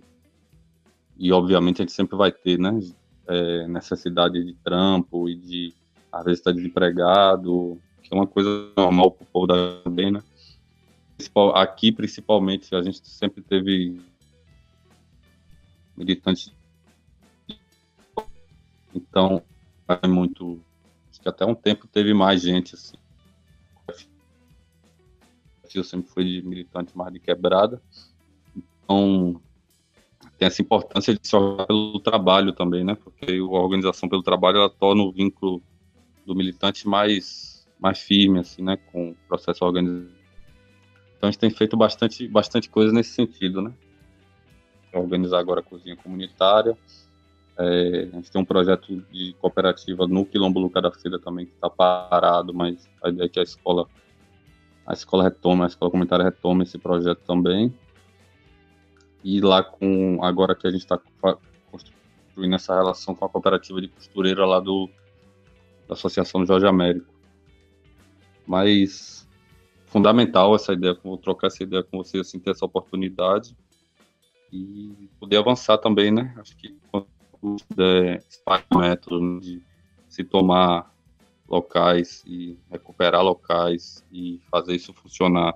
e obviamente a gente sempre vai ter, né, é, necessidade de trampo e de às vezes estar desempregado, que é uma coisa normal para o povo da né? Aqui principalmente a gente sempre teve militantes, então é muito, acho que até um tempo teve mais gente assim. Eu sempre fui de militante mais de quebrada, então tem essa importância de se organizar pelo trabalho também, né? Porque a organização pelo trabalho ela torna o vínculo do militante mais mais firme assim, né, com o processo organizado. Então a gente tem feito bastante bastante coisa nesse sentido, né? Organizar agora a cozinha comunitária. É, a gente tem um projeto de cooperativa no Quilombo Luca da Feira também que está parado, mas a ideia é que a escola a escola retome, a escola comunitária retome esse projeto também e lá com agora que a gente está construindo essa relação com a cooperativa de costureira lá do da Associação Jorge Américo. Mas fundamental essa ideia, vou trocar essa ideia com vocês, assim, ter essa oportunidade e poder avançar também, né? Acho que quando der método de se tomar locais e recuperar locais e fazer isso funcionar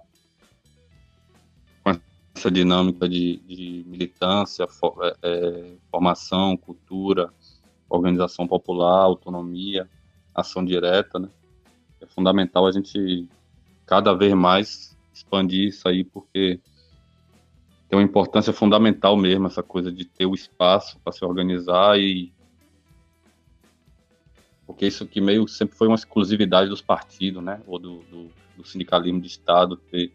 essa dinâmica de, de militância, for, é, é, formação, cultura, organização popular, autonomia, ação direta, né? É fundamental a gente cada vez mais expandir isso aí, porque tem uma importância fundamental mesmo essa coisa de ter o espaço para se organizar e porque isso que meio sempre foi uma exclusividade dos partidos, né? Ou do, do, do sindicalismo de Estado ter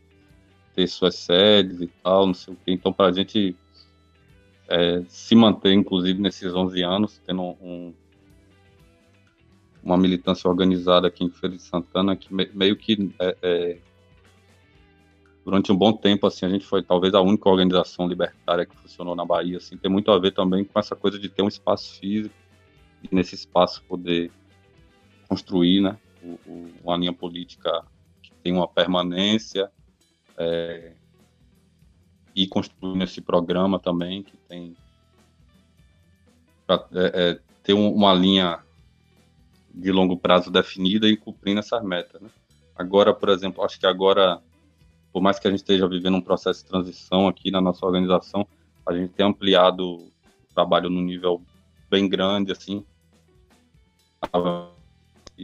ter suas sedes e tal, não sei o quê. Então, para a gente é, se manter, inclusive, nesses 11 anos, tendo um, uma militância organizada aqui em Feira de Santana, que meio que é, é, durante um bom tempo, assim, a gente foi talvez a única organização libertária que funcionou na Bahia, assim, tem muito a ver também com essa coisa de ter um espaço físico e nesse espaço poder construir, né, o, o, uma linha política que tem uma permanência é, e construindo esse programa também, que tem para é, é, ter um, uma linha de longo prazo definida e cumprindo essas metas. Né? Agora, por exemplo, acho que agora, por mais que a gente esteja vivendo um processo de transição aqui na nossa organização, a gente tem ampliado o trabalho num nível bem grande, assim.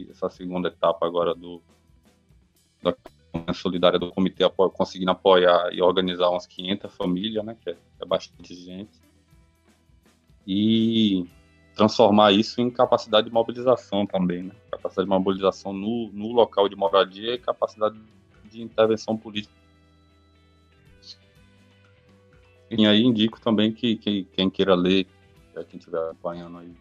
Essa segunda etapa agora do da solidária do comitê apo conseguindo apoiar e organizar umas 500 famílias, né, que é, é bastante gente, e transformar isso em capacidade de mobilização também, né, capacidade de mobilização no, no local de moradia e capacidade de intervenção política. E aí indico também que, que quem queira ler, é, quem estiver acompanhando aí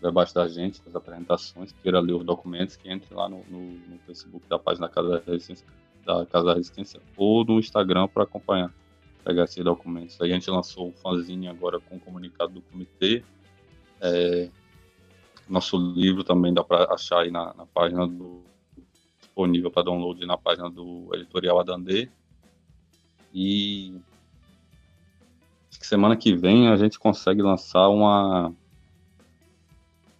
debaixo da gente, das apresentações, queira ler os documentos, que entre lá no, no, no Facebook da página da Casa da Resistência, da Casa da Resistência ou no Instagram para acompanhar, pegar esses documentos. Aí a gente lançou um fanzine agora com o comunicado do comitê. É, nosso livro também dá para achar aí na, na página do disponível para download na página do editorial Adandê. E que semana que vem a gente consegue lançar uma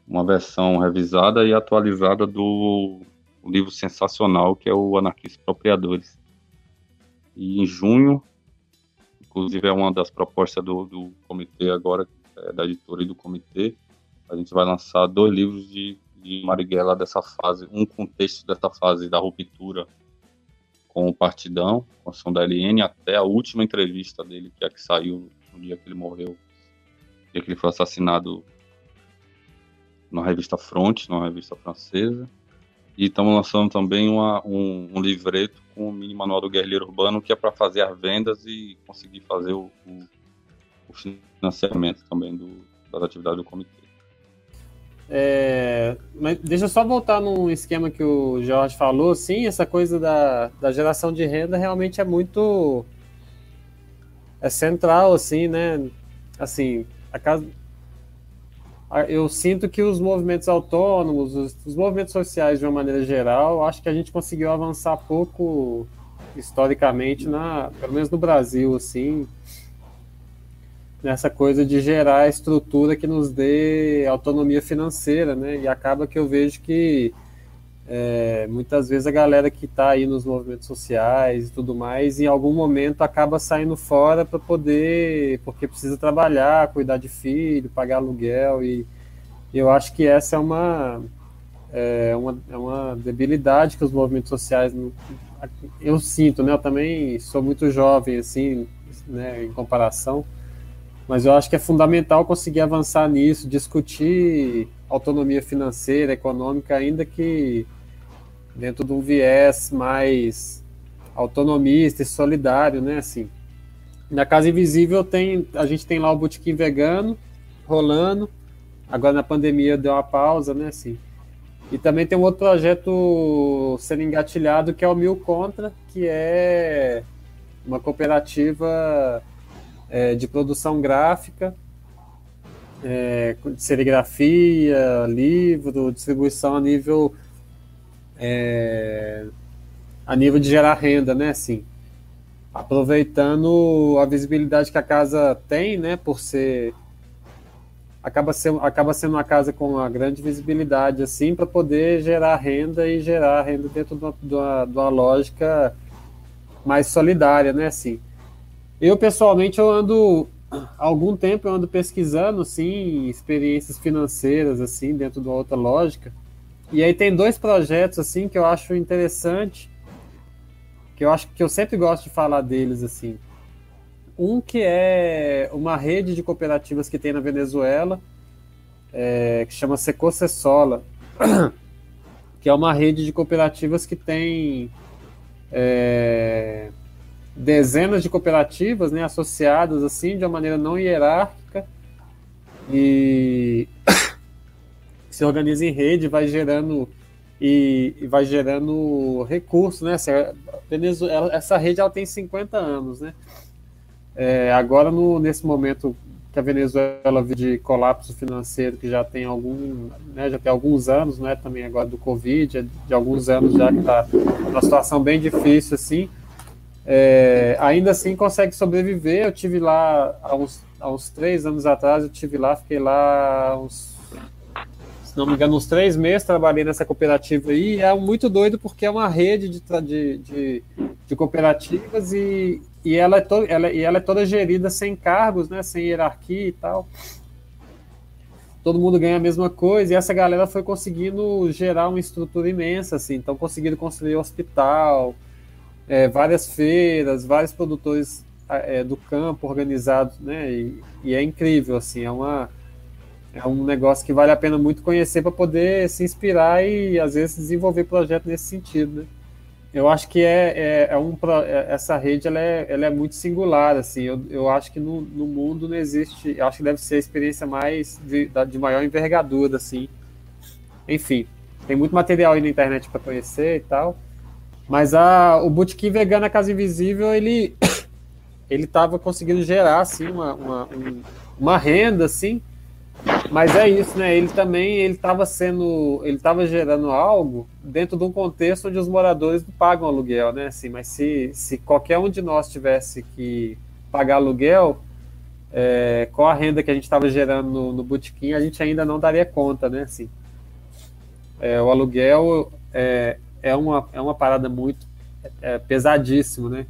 uma versão revisada e atualizada do livro sensacional que é o Anarquistas Apropriadores. E em junho, inclusive é uma das propostas do, do comitê agora, é, da editora e do comitê, a gente vai lançar dois livros de, de Marighella dessa fase, um contexto dessa fase da ruptura com o Partidão, com a ação da LN, até a última entrevista dele, que é a que saiu no dia que ele morreu, no dia que ele foi assassinado na revista Front, numa revista francesa. E estamos lançando também uma, um, um, livreto com o mini manual do guerrilheiro urbano, que é para fazer as vendas e conseguir fazer o, o, o financiamento também do, das atividades do comitê. É, mas deixa eu só voltar num esquema que o Jorge falou, sim, essa coisa da, da geração de renda realmente é muito é central, assim, né? Assim, a casa, eu sinto que os movimentos autônomos, os, os, movimentos sociais de uma maneira geral, acho que a gente conseguiu avançar pouco historicamente, na, pelo menos no Brasil, assim. Nessa coisa de gerar estrutura que nos dê autonomia financeira, né? E acaba que eu vejo que é, muitas vezes a galera que está aí nos movimentos sociais e tudo mais, em algum momento acaba saindo fora para poder, porque precisa trabalhar, cuidar de filho, pagar aluguel e eu acho que essa é uma é uma, é uma debilidade que os movimentos sociais eu sinto, né? Eu também sou muito jovem assim, né? Em comparação, mas eu acho que é fundamental conseguir avançar nisso, discutir autonomia financeira, econômica, ainda que dentro de um viés mais autonomista e solidário, né? Assim, na Casa Invisível tem, a gente tem lá o botequim vegano rolando. Agora na pandemia deu uma pausa, né? Assim. E também tem um outro projeto sendo engatilhado que é o Mil Contra, que é uma cooperativa é, de produção gráfica, é, serigrafia, livro, distribuição a nível é, a nível de gerar renda, né? Assim, aproveitando a visibilidade que a casa tem, né? Por ser acaba sendo, acaba sendo uma casa com uma grande visibilidade, assim, para poder gerar renda e gerar renda dentro de uma, de, uma, de uma, lógica mais solidária, né? Assim, eu pessoalmente eu ando há algum tempo eu ando pesquisando, sim, experiências financeiras, assim, dentro de outra lógica. E aí tem dois projetos assim que eu acho interessante, que eu acho que eu sempre gosto de falar deles assim. Um que é uma rede de cooperativas que tem na Venezuela, é, que chama Sola, que é uma rede de cooperativas que tem é, dezenas de cooperativas né, associadas assim de uma maneira não hierárquica e se organiza em rede, vai gerando e, e vai gerando recursos, né? Venezuela, essa rede ela tem 50 anos, né? É, agora no, nesse momento que a Venezuela vive de colapso financeiro que já tem algum, né, já tem alguns anos, né, também agora do Covid, é de alguns anos já que está uma situação bem difícil assim, é, ainda assim consegue sobreviver. Eu tive lá há uns, há uns três anos atrás, eu tive lá, fiquei lá uns se não me engano, uns três meses trabalhei nessa cooperativa aí. é muito doido porque é uma rede de, de, de, de cooperativas e, e, ela é to, ela, e ela é toda gerida sem cargos, né, sem hierarquia e tal. Todo mundo ganha a mesma coisa e essa galera foi conseguindo gerar uma estrutura imensa, assim. Então, conseguiram construir hospital, é, várias feiras, vários produtores é, do campo organizados, né? E, e é incrível, assim. É uma é um negócio que vale a pena muito conhecer para poder se inspirar e às vezes desenvolver projeto nesse sentido, né? Eu acho que é, é, é um é, essa rede ela é, ela é muito singular assim. Eu, eu acho que no, no mundo não existe. Eu acho que deve ser a experiência mais de, de maior envergadura assim. Enfim, tem muito material aí na internet para conhecer e tal. Mas a, o Bootkin Vegano a Casa Invisível ele ele estava conseguindo gerar assim uma, uma, um, uma renda assim mas é isso, né? Ele também ele estava sendo, ele estava gerando algo dentro de um contexto onde os moradores não pagam aluguel, né? Assim, mas se, se qualquer um de nós tivesse que pagar aluguel, é, com a renda que a gente estava gerando no, no botequim, a gente ainda não daria conta, né? Assim, é, o aluguel é, é, uma, é uma parada muito é, pesadíssimo, né?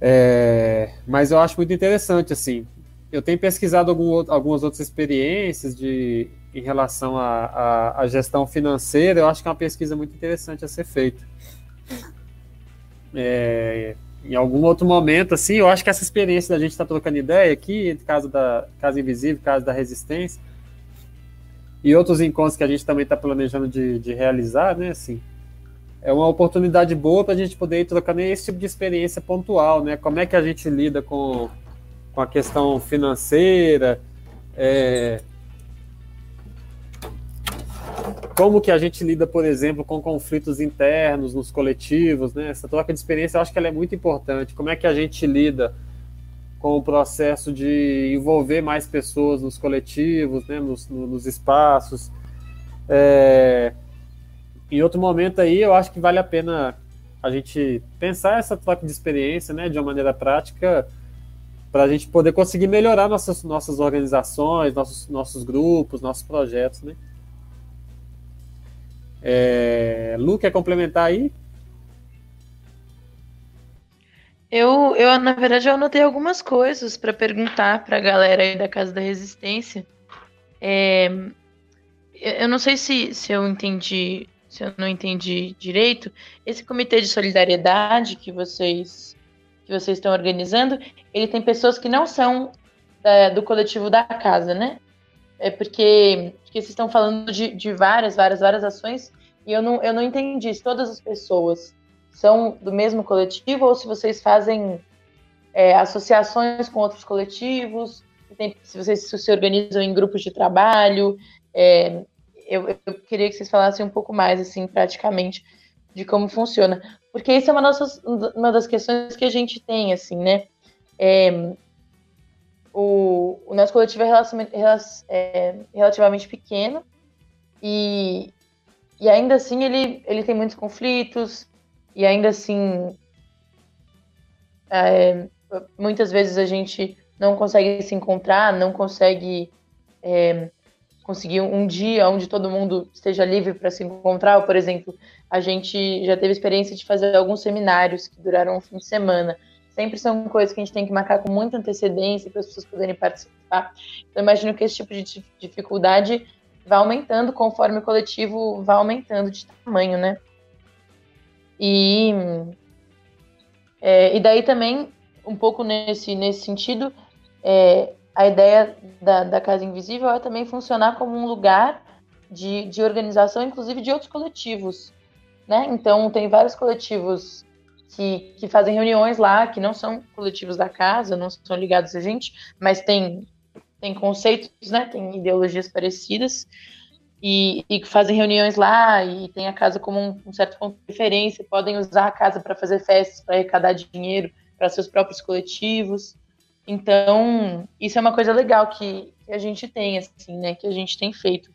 É, mas eu acho muito interessante, assim, eu tenho pesquisado algum, algumas outras experiências de, em relação à gestão financeira. Eu acho que é uma pesquisa muito interessante a ser feita. É, em algum outro momento, assim, eu acho que essa experiência da gente estar tá trocando ideia aqui, entre caso da Casa Invisível, caso da Resistência, e outros encontros que a gente também está planejando de, de, realizar, né, assim, é uma oportunidade boa para a gente poder ir trocando esse tipo de experiência pontual, né, como é que a gente lida com com a questão financeira, é, como que a gente lida, por exemplo, com conflitos internos nos coletivos, né? Essa troca de experiência eu acho que ela é muito importante. Como é que a gente lida com o processo de envolver mais pessoas nos coletivos, né? nos, nos espaços. É... Em outro momento aí, eu acho que vale a pena a gente pensar essa troca de experiência, né? De uma maneira prática, para a gente poder conseguir melhorar nossas, nossas organizações, nossos, nossos grupos, nossos projetos, né? É, Lu, quer complementar aí? Eu, eu, na verdade, eu anotei algumas coisas para perguntar para a galera aí da Casa da Resistência. É, eu não sei se, se eu entendi, se eu não entendi direito. Esse comitê de solidariedade que vocês que vocês estão organizando, ele tem pessoas que não são da, do coletivo da casa, né? É porque, porque vocês estão falando de, de várias, várias, várias ações e eu não, eu não entendi todas as pessoas são do mesmo coletivo ou se vocês fazem é, associações com outros coletivos, se vocês se organizam em grupos de trabalho. É, eu, eu, queria que vocês falassem um pouco mais, assim, praticamente, de como funciona. Porque isso é uma, uma das questões que a gente tem, assim, né? É, o, o, nosso coletivo é, é, relativamente pequeno e, e ainda assim ele, ele tem muitos conflitos e ainda assim é, muitas vezes a gente não consegue se encontrar, não consegue é, conseguir um dia onde todo mundo esteja livre para se encontrar. Por exemplo, a gente já teve experiência de fazer alguns seminários que duraram um fim de semana. Sempre são coisas que a gente tem que marcar com muita antecedência para as pessoas poderem participar. Então, imagino que esse tipo de dificuldade vai aumentando conforme o coletivo vai aumentando de tamanho, né? E, é, e daí também, um pouco nesse, nesse sentido, é, a ideia da, da Casa Invisível é também funcionar como um lugar de, de organização, inclusive de outros coletivos. Né? Então, tem vários coletivos que, que fazem reuniões lá, que não são coletivos da casa, não são ligados a gente, mas tem, tem conceitos, né? tem ideologias parecidas, e, e fazem reuniões lá, e tem a casa como um, um certo ponto de referência, podem usar a casa para fazer festas, para arrecadar dinheiro para seus próprios coletivos. Então, isso é uma coisa legal que, que, a gente tem, assim, né? Que a gente tem feito.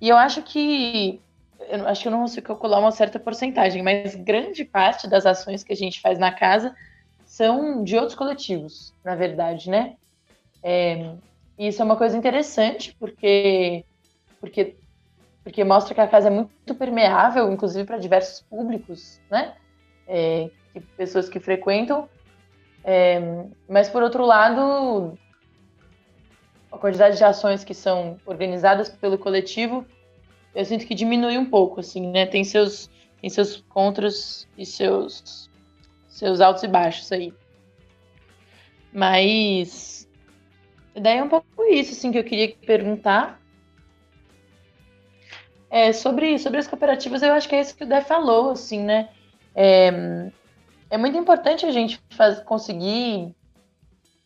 E eu acho que. Eu acho que eu não consigo calcular uma certa porcentagem, mas grande parte das ações que a gente faz na casa são de outros coletivos, na verdade, né? É, isso é uma coisa interessante, porque, porque, porque mostra que a casa é muito permeável, inclusive para diversos públicos, né? É, que pessoas que frequentam é, mas, por outro lado, a quantidade de ações que são organizadas pelo coletivo, eu sinto que diminui um pouco, assim, né? Tem seus, tem seus contras e seus, seus altos e baixos aí. Mas daí é um pouco isso, assim, que eu queria perguntar. É, sobre, sobre as cooperativas, eu acho que é isso que o Dé falou, assim, né? É, é muito importante a gente faz, conseguir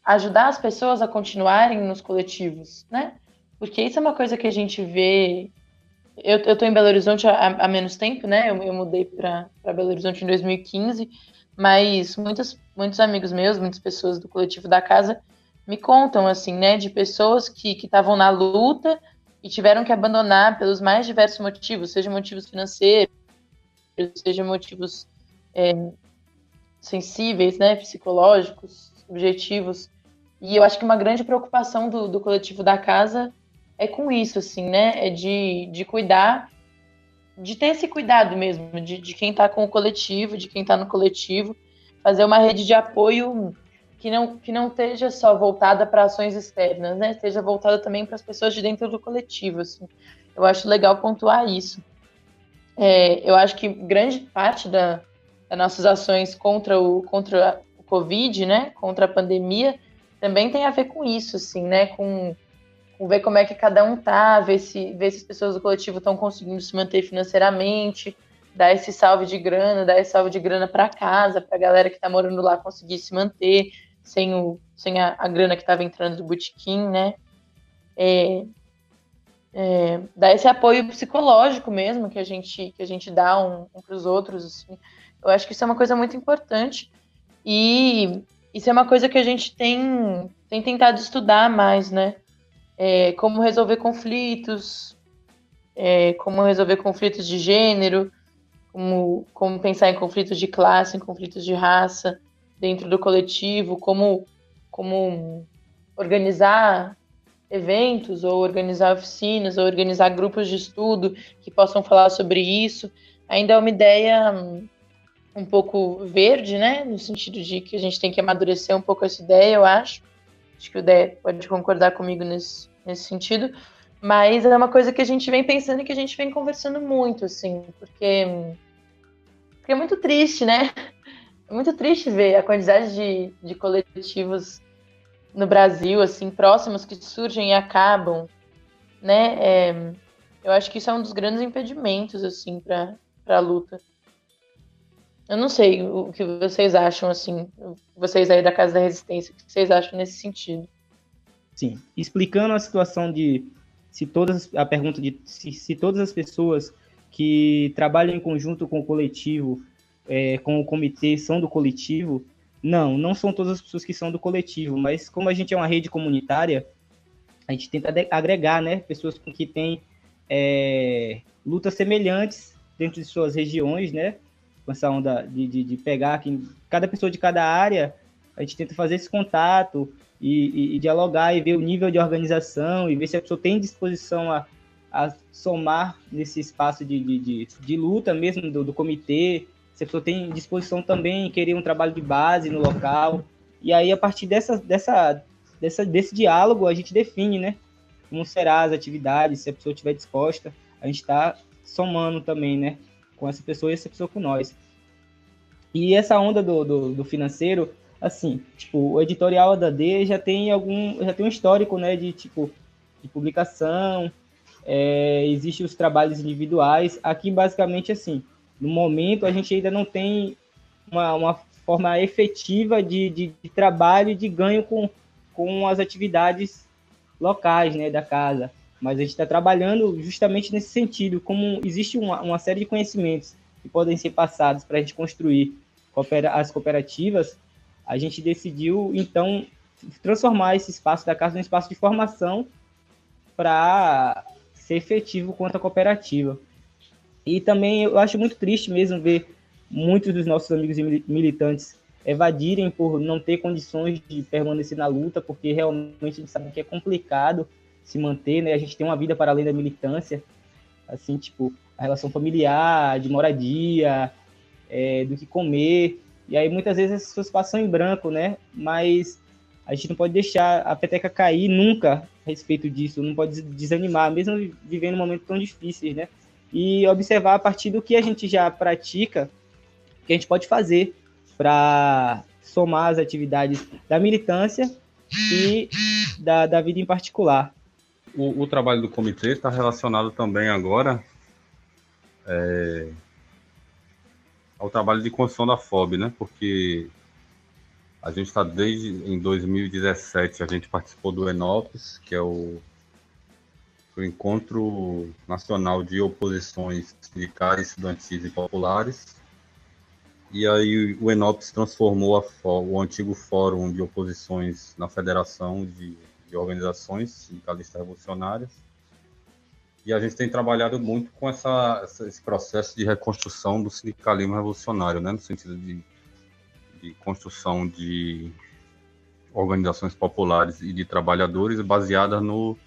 ajudar as pessoas a continuarem nos coletivos, né? Porque isso é uma coisa que a gente vê. Eu, eu em Belo Horizonte há, há menos tempo, né? Eu, eu mudei para Belo Horizonte em 2015, mas muitos, muitos amigos meus, muitas pessoas do coletivo da casa me contam, assim, né? De pessoas que estavam na luta e tiveram que abandonar pelos mais diversos motivos, seja motivos financeiros, seja motivos é, sensíveis, né, psicológicos, subjetivos. E eu acho que uma grande preocupação do, do coletivo da casa é com isso, assim, né? É de, de cuidar, de ter esse cuidado mesmo, de, de quem está com o coletivo, de quem está no coletivo, fazer uma rede de apoio que não, que não esteja só voltada para ações externas, né? Esteja voltada também para as pessoas de dentro do coletivo, assim. Eu acho legal pontuar isso. É, eu acho que grande parte da, das nossas ações contra o, contra o Covid, né, contra a pandemia, também tem a ver com isso, assim, né, com, com ver como é que cada um tá, ver se, ver se as pessoas do coletivo estão conseguindo se manter financeiramente, dar esse salve de grana, dar esse salve de grana para casa, para a galera que está morando lá conseguir se manter sem, o, sem a, a grana que estava entrando do botequim, né, é, é, dar esse apoio psicológico mesmo que a gente que a gente dá um, um para os outros assim. Eu acho que isso é uma coisa muito importante e isso é uma coisa que a gente tem, tem tentado estudar mais, né? É, como resolver conflitos, é, como resolver conflitos de gênero, como, como pensar em conflitos de classe, em conflitos de raça dentro do coletivo, como como organizar eventos, ou organizar oficinas, ou organizar grupos de estudo que possam falar sobre isso. Ainda é uma ideia hum, um pouco verde, né? No sentido de que a gente tem que amadurecer um pouco essa ideia, eu acho. Acho que o Dé pode concordar comigo nesse, nesse sentido. Mas é uma coisa que a gente vem pensando e que a gente vem conversando muito, assim, porque, porque é muito triste, né? É muito triste ver a quantidade de, de coletivos no Brasil, assim, próximos que surgem e acabam, né? É, eu acho que isso é um dos grandes impedimentos, assim, para a luta. Eu não sei o que vocês acham, assim, vocês aí da Casa da Resistência, o que vocês acham nesse sentido? Sim, explicando a situação de se todas a pergunta de se, se todas as pessoas que trabalham em conjunto com o coletivo, é, com o comitê, são do coletivo, não, não são todas as pessoas que são do coletivo, mas como a gente é uma rede comunitária, a gente tenta agregar, né, pessoas que têm é, lutas semelhantes dentro de suas regiões, né, com essa onda de, de, de pegar quem, cada pessoa de cada área, a gente tenta fazer esse contato e, e, e, dialogar e ver o nível de organização e ver se a pessoa tem disposição a, a somar nesse espaço de, de, de, de luta mesmo do, do, comitê, se a pessoa tem disposição também em querer um trabalho de base no local. E aí, a partir dessa, dessa, dessa, desse diálogo, a gente define, né? Como será as atividades, se a pessoa estiver disposta, a gente está somando também, né? com essa pessoa e essa pessoa com nós. E essa onda do, do, do financeiro, assim, tipo, o editorial da D já tem algum, já tem um histórico, né, de tipo, de publicação, é, existe os trabalhos individuais. Aqui, basicamente, assim, no momento a gente ainda não tem uma, uma forma efetiva de, de, de trabalho e de ganho com, com as atividades locais, né, da casa mas a gente está trabalhando justamente nesse sentido, como existe uma, uma série de conhecimentos que podem ser passados para a gente construir as cooperativas, a gente decidiu, então, transformar esse espaço da casa num espaço de formação para ser efetivo quanto à cooperativa. E também eu acho muito triste mesmo ver muitos dos nossos amigos militantes evadirem por não ter condições de permanecer na luta, porque realmente a gente sabe que é complicado se manter, né? A gente tem uma vida para além da militância, assim, tipo, a relação familiar, de moradia, é, do que comer. E aí muitas vezes as pessoas passam em branco, né? Mas a gente não pode deixar a peteca cair nunca a respeito disso, não pode desanimar, mesmo vivendo momentos tão difíceis, né? E observar a partir do que a gente já pratica, que a gente pode fazer para somar as atividades da militância e da, da vida em particular o, o trabalho do comitê está relacionado também agora é, ao trabalho de construção da FOB, né? Porque a gente está desde em 2017, a gente participou do ENOPS, que é o, o Encontro Nacional de Oposições Sindicais, Estudantis e Populares. E aí o ENOPS transformou o antigo Fórum de Oposições na Federação de de organizações sindicalistas revolucionárias. E a gente tem trabalhado muito com essa, esse processo de reconstrução do sindicalismo revolucionário, né, no sentido de, de construção de organizações populares e de trabalhadores baseadas no,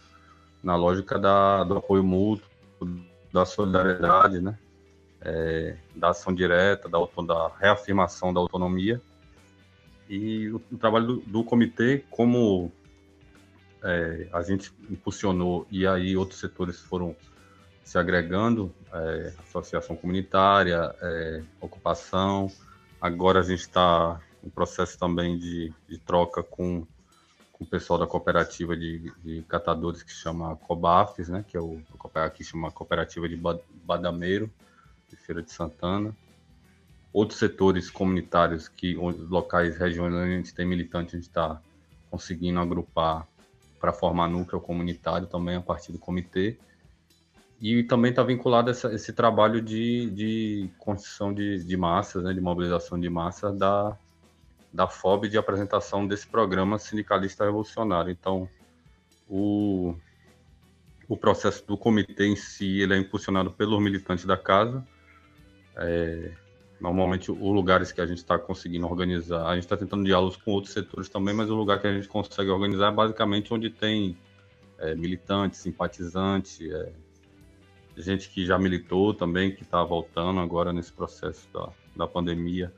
na lógica da, do apoio mútuo, da solidariedade, né, é, da ação direta, da, da reafirmação da autonomia. E o, o trabalho do, do comitê, como é, a gente impulsionou e aí outros setores foram se agregando, é, associação comunitária, é, ocupação. Agora a gente está em processo também de, de troca com, com, o pessoal da cooperativa de, de, catadores que chama Cobafes, né, que é o aqui chama Cooperativa de Badameiro, de Feira de Santana. Outros setores comunitários que locais, regiões onde a gente tem militante, a gente está conseguindo agrupar para formar núcleo comunitário também a partir do comitê. E também está vinculado essa, esse trabalho de, de construção de, de massas, né, de mobilização de massas da, da FOB de apresentação desse programa sindicalista revolucionário. Então, o, o processo do comitê em si ele é impulsionado pelos militantes da casa, é, Normalmente, os lugares que a gente está conseguindo organizar, a gente está tentando diálogos com outros setores também, mas o lugar que a gente consegue organizar é basicamente onde tem é, militante, simpatizante, é, gente que já militou também, que está voltando agora nesse processo da, da pandemia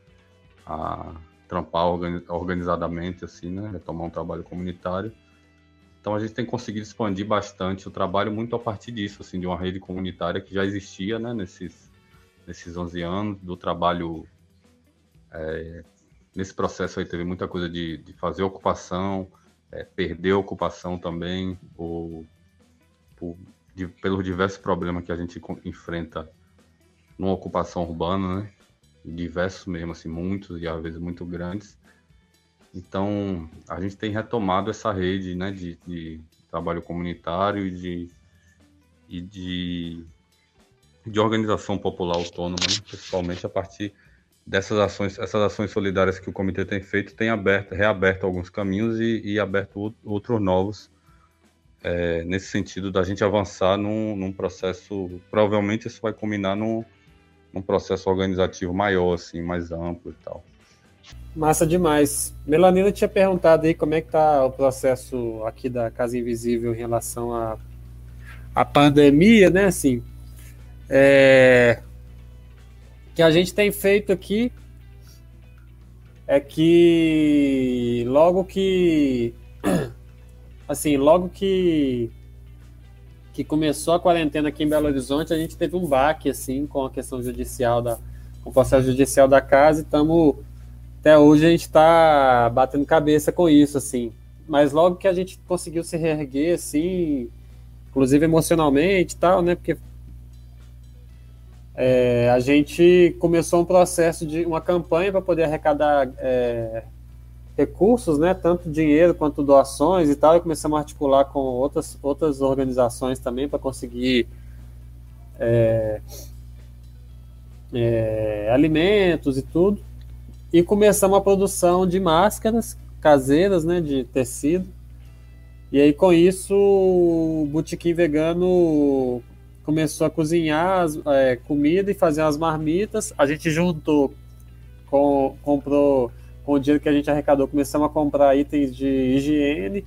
trampar organizadamente, assim, né? Retomar um trabalho comunitário. Então a gente tem conseguido expandir bastante o trabalho muito a partir disso, assim, de uma rede comunitária que já existia, né, nesses, nesses 11 anos, do trabalho... É, nesse processo aí teve muita coisa de, de fazer ocupação, é, perder ocupação também, por, por, de, pelos diversos problemas que a gente enfrenta numa ocupação urbana, né? Diversos mesmo, assim, muitos e às vezes muito grandes. Então, a gente tem retomado essa rede né, de, de trabalho comunitário e de, e de, de organização popular autônoma, né? principalmente a partir dessas ações, essas ações solidárias que o comitê tem feito, tem aberto, reaberto alguns caminhos e, e aberto outros novos, é, nesse sentido da gente avançar num, num, processo, provavelmente isso vai culminar num, num processo organizativo maior, assim, mais amplo e tal. Massa demais. Melanina tinha perguntado aí como é que tá o processo aqui da Casa Invisível em relação à a, a pandemia, né? Assim, é, que a gente tem feito aqui é que logo que assim, logo que que começou a quarentena aqui em Belo Horizonte, a gente teve um baque assim com a questão judicial da com o processo judicial da casa e estamos até hoje a gente está batendo cabeça com isso assim. Mas logo que a gente conseguiu se reerguer assim, inclusive emocionalmente e tal, né? Porque é, a gente começou um processo de uma campanha para poder arrecadar é, recursos, né, tanto dinheiro quanto doações e tal, e começamos a articular com outras, outras organizações também para conseguir é, é, alimentos e tudo. E começamos a produção de máscaras caseiras, né, de tecido. E aí, com isso, o Botequim Vegano começou a cozinhar as, é, comida e fazer as marmitas. A gente juntou, com, comprou com o dinheiro que a gente arrecadou, começamos a comprar itens de higiene.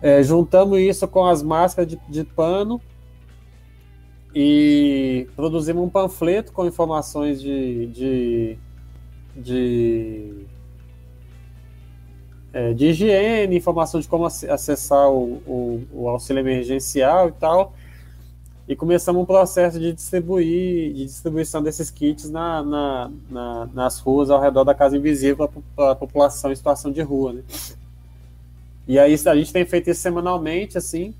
É, juntamos isso com as máscaras de, de pano e produzimos um panfleto com informações de, de, de, é, de higiene, informação de como acessar o, o, o auxílio emergencial e tal e começamos um processo de distribuir de distribuição desses kits na, na, na, nas ruas ao redor da Casa Invisível para a população em situação de rua, né? E aí a gente tem feito isso semanalmente, assim.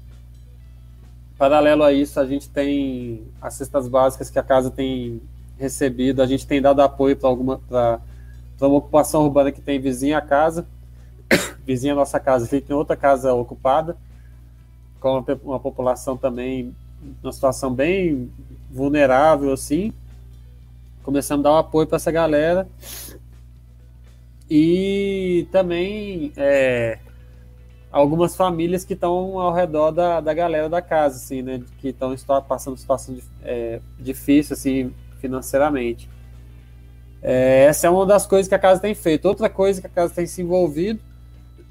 Paralelo a isso, a gente tem as cestas básicas que a casa tem recebido, a gente tem dado apoio para alguma para uma ocupação urbana que tem vizinha à casa, vizinha à nossa casa, tem outra casa ocupada, com uma, uma população também numa situação bem vulnerável assim. Começamos a dar um apoio para essa galera. E também é, algumas famílias que estão ao redor da, da galera da casa, assim, né? Que estão passando situação é, difícil, assim, financeiramente. É, essa é uma das coisas que a casa tem feito. Outra coisa que a casa tem se envolvido,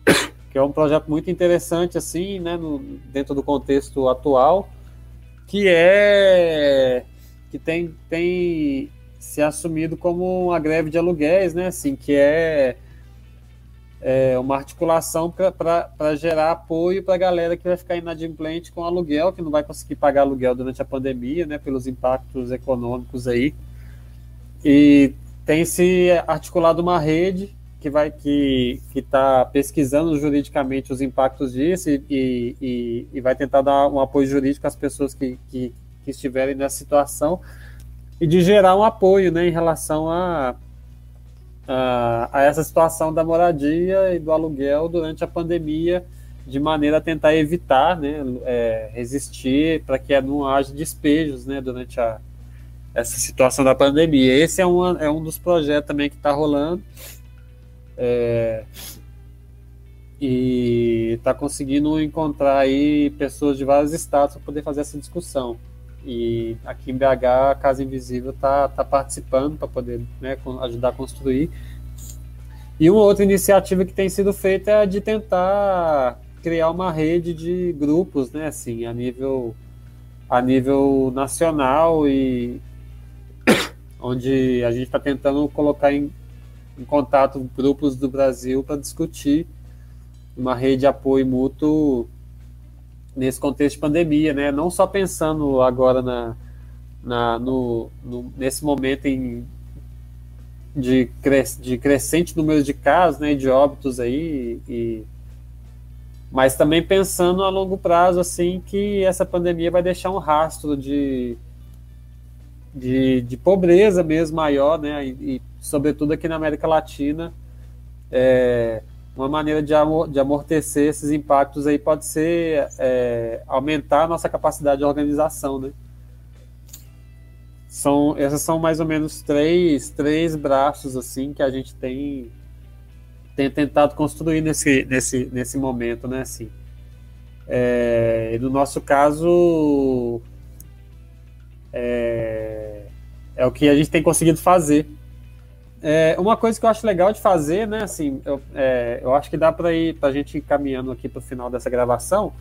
que é um projeto muito interessante, assim, né? No, dentro do contexto atual, que é que tem, tem se assumido como uma greve de aluguéis, né? Assim, que é, é uma articulação para gerar apoio para a galera que vai ficar inadimplente com aluguel, que não vai conseguir pagar aluguel durante a pandemia, né? Pelos impactos econômicos aí. E tem se articulado uma rede que vai que está pesquisando juridicamente os impactos disso e, e, e, vai tentar dar um apoio jurídico às pessoas que, que, que, estiverem nessa situação e de gerar um apoio né, em relação a, a, a essa situação da moradia e do aluguel durante a pandemia, de maneira a tentar evitar, né, é, resistir para que não haja despejos né, durante a, essa situação da pandemia. Esse é, uma, é um dos projetos também que está rolando é, e está conseguindo encontrar aí pessoas de vários estados para poder fazer essa discussão. e aqui em BH a Casa Invisível está tá participando para poder né, ajudar a construir. E uma outra iniciativa que tem sido feita é de tentar criar uma rede de grupos, né, assim, a nível a nível nacional e onde a gente está tentando colocar em, em contato grupos do Brasil para discutir uma rede de apoio mútuo nesse contexto de pandemia, né? Não só pensando agora na, na no, no, nesse momento em, de, cres, de crescente número de casos, né, de óbitos aí, e, mas também pensando a longo prazo, assim, que essa pandemia vai deixar um rastro de, de, de pobreza mesmo maior, né, e, e, sobretudo aqui na América Latina, é, uma maneira de, amor, de amortecer esses impactos aí pode ser é, aumentar a nossa capacidade de organização, né? São, essas são mais ou menos três, três braços assim que a gente tem, tem tentado construir nesse, nesse, nesse momento, né? Assim, é, no nosso caso, é, é o que a gente tem conseguido fazer. É, uma coisa que eu acho legal de fazer, né, assim, eu, é, eu acho que dá para ir, para a gente ir caminhando aqui para o final dessa gravação,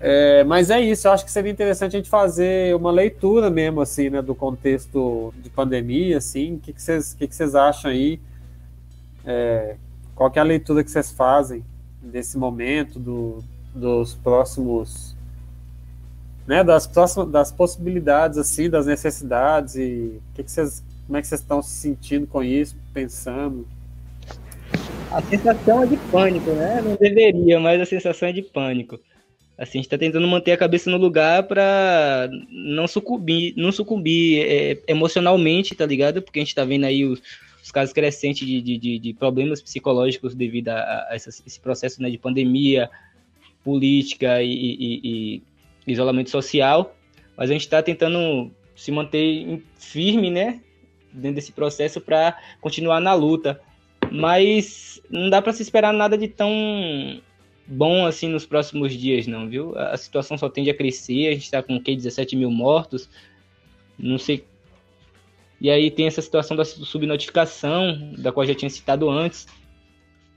é, mas é isso, eu acho que seria interessante a gente fazer uma leitura mesmo, assim, né, do contexto de pandemia, assim, o que, que, vocês, que, que vocês acham aí, é, qual é a leitura que vocês fazem desse momento, do, dos próximos, né, das próximas, das possibilidades, assim, das necessidades e que, que como é que vocês estão se sentindo com isso, pensando? A sensação é de pânico, né? Não deveria, mas a sensação é de pânico. Assim, a gente está tentando manter a cabeça no lugar para não sucumbir, não sucumbir é, emocionalmente, tá ligado? Porque a gente está vendo aí os, os casos crescentes de, de, de, problemas psicológicos devido a, a esse processo né, de pandemia, política e, e, e isolamento social. Mas a gente está tentando se manter firme, né? dentro desse processo para continuar na luta. Mas não dá para se esperar nada de tão bom assim nos próximos dias, não, viu? A situação só tende a crescer, a gente está com que 17 mil mortos, não sei. E aí tem essa situação da subnotificação, da qual eu já tinha citado antes.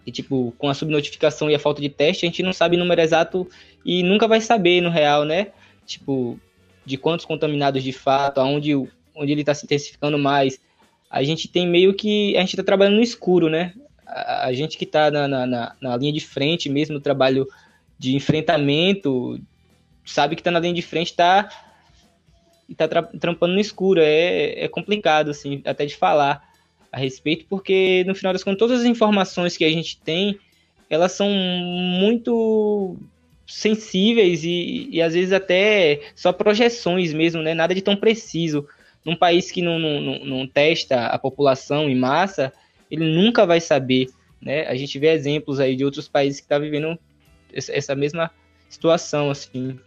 E, tipo, com a subnotificação e a falta de teste, a gente não sabe o número exato e nunca vai saber no real, né? Tipo, de quantos contaminados de fato, aonde onde ele está se intensificando mais, a gente tem meio que. A gente está trabalhando no escuro, né? A, a gente que está na, na, na, linha de frente, mesmo no trabalho de enfrentamento, sabe que está na linha de frente, está tá trampando no escuro. É, é complicado, assim, até de falar a respeito, porque no final das contas, todas as informações que a gente tem, elas são muito sensíveis e, e às vezes até só projeções mesmo, né? Nada de tão preciso num país que não, não, não, testa a população em massa, ele nunca vai saber. Né? A gente vê exemplos aí de outros países que estão tá vivendo essa mesma situação, assim.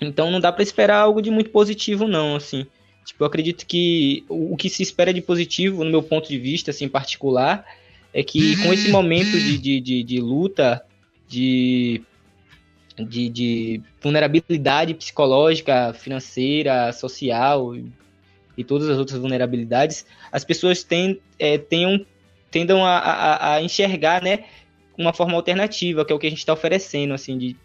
Então não dá para esperar algo de muito positivo, não, assim. Tipo, eu acredito que o, que se espera de positivo, no meu ponto de vista, assim, particular, é que com esse momento de, de, de, de luta, de de, de, vulnerabilidade psicológica, financeira, social, e todas as outras vulnerabilidades, as pessoas tem, é, tenham, tendam a, a, a, enxergar né, uma forma alternativa, que é o que a gente está oferecendo, assim, de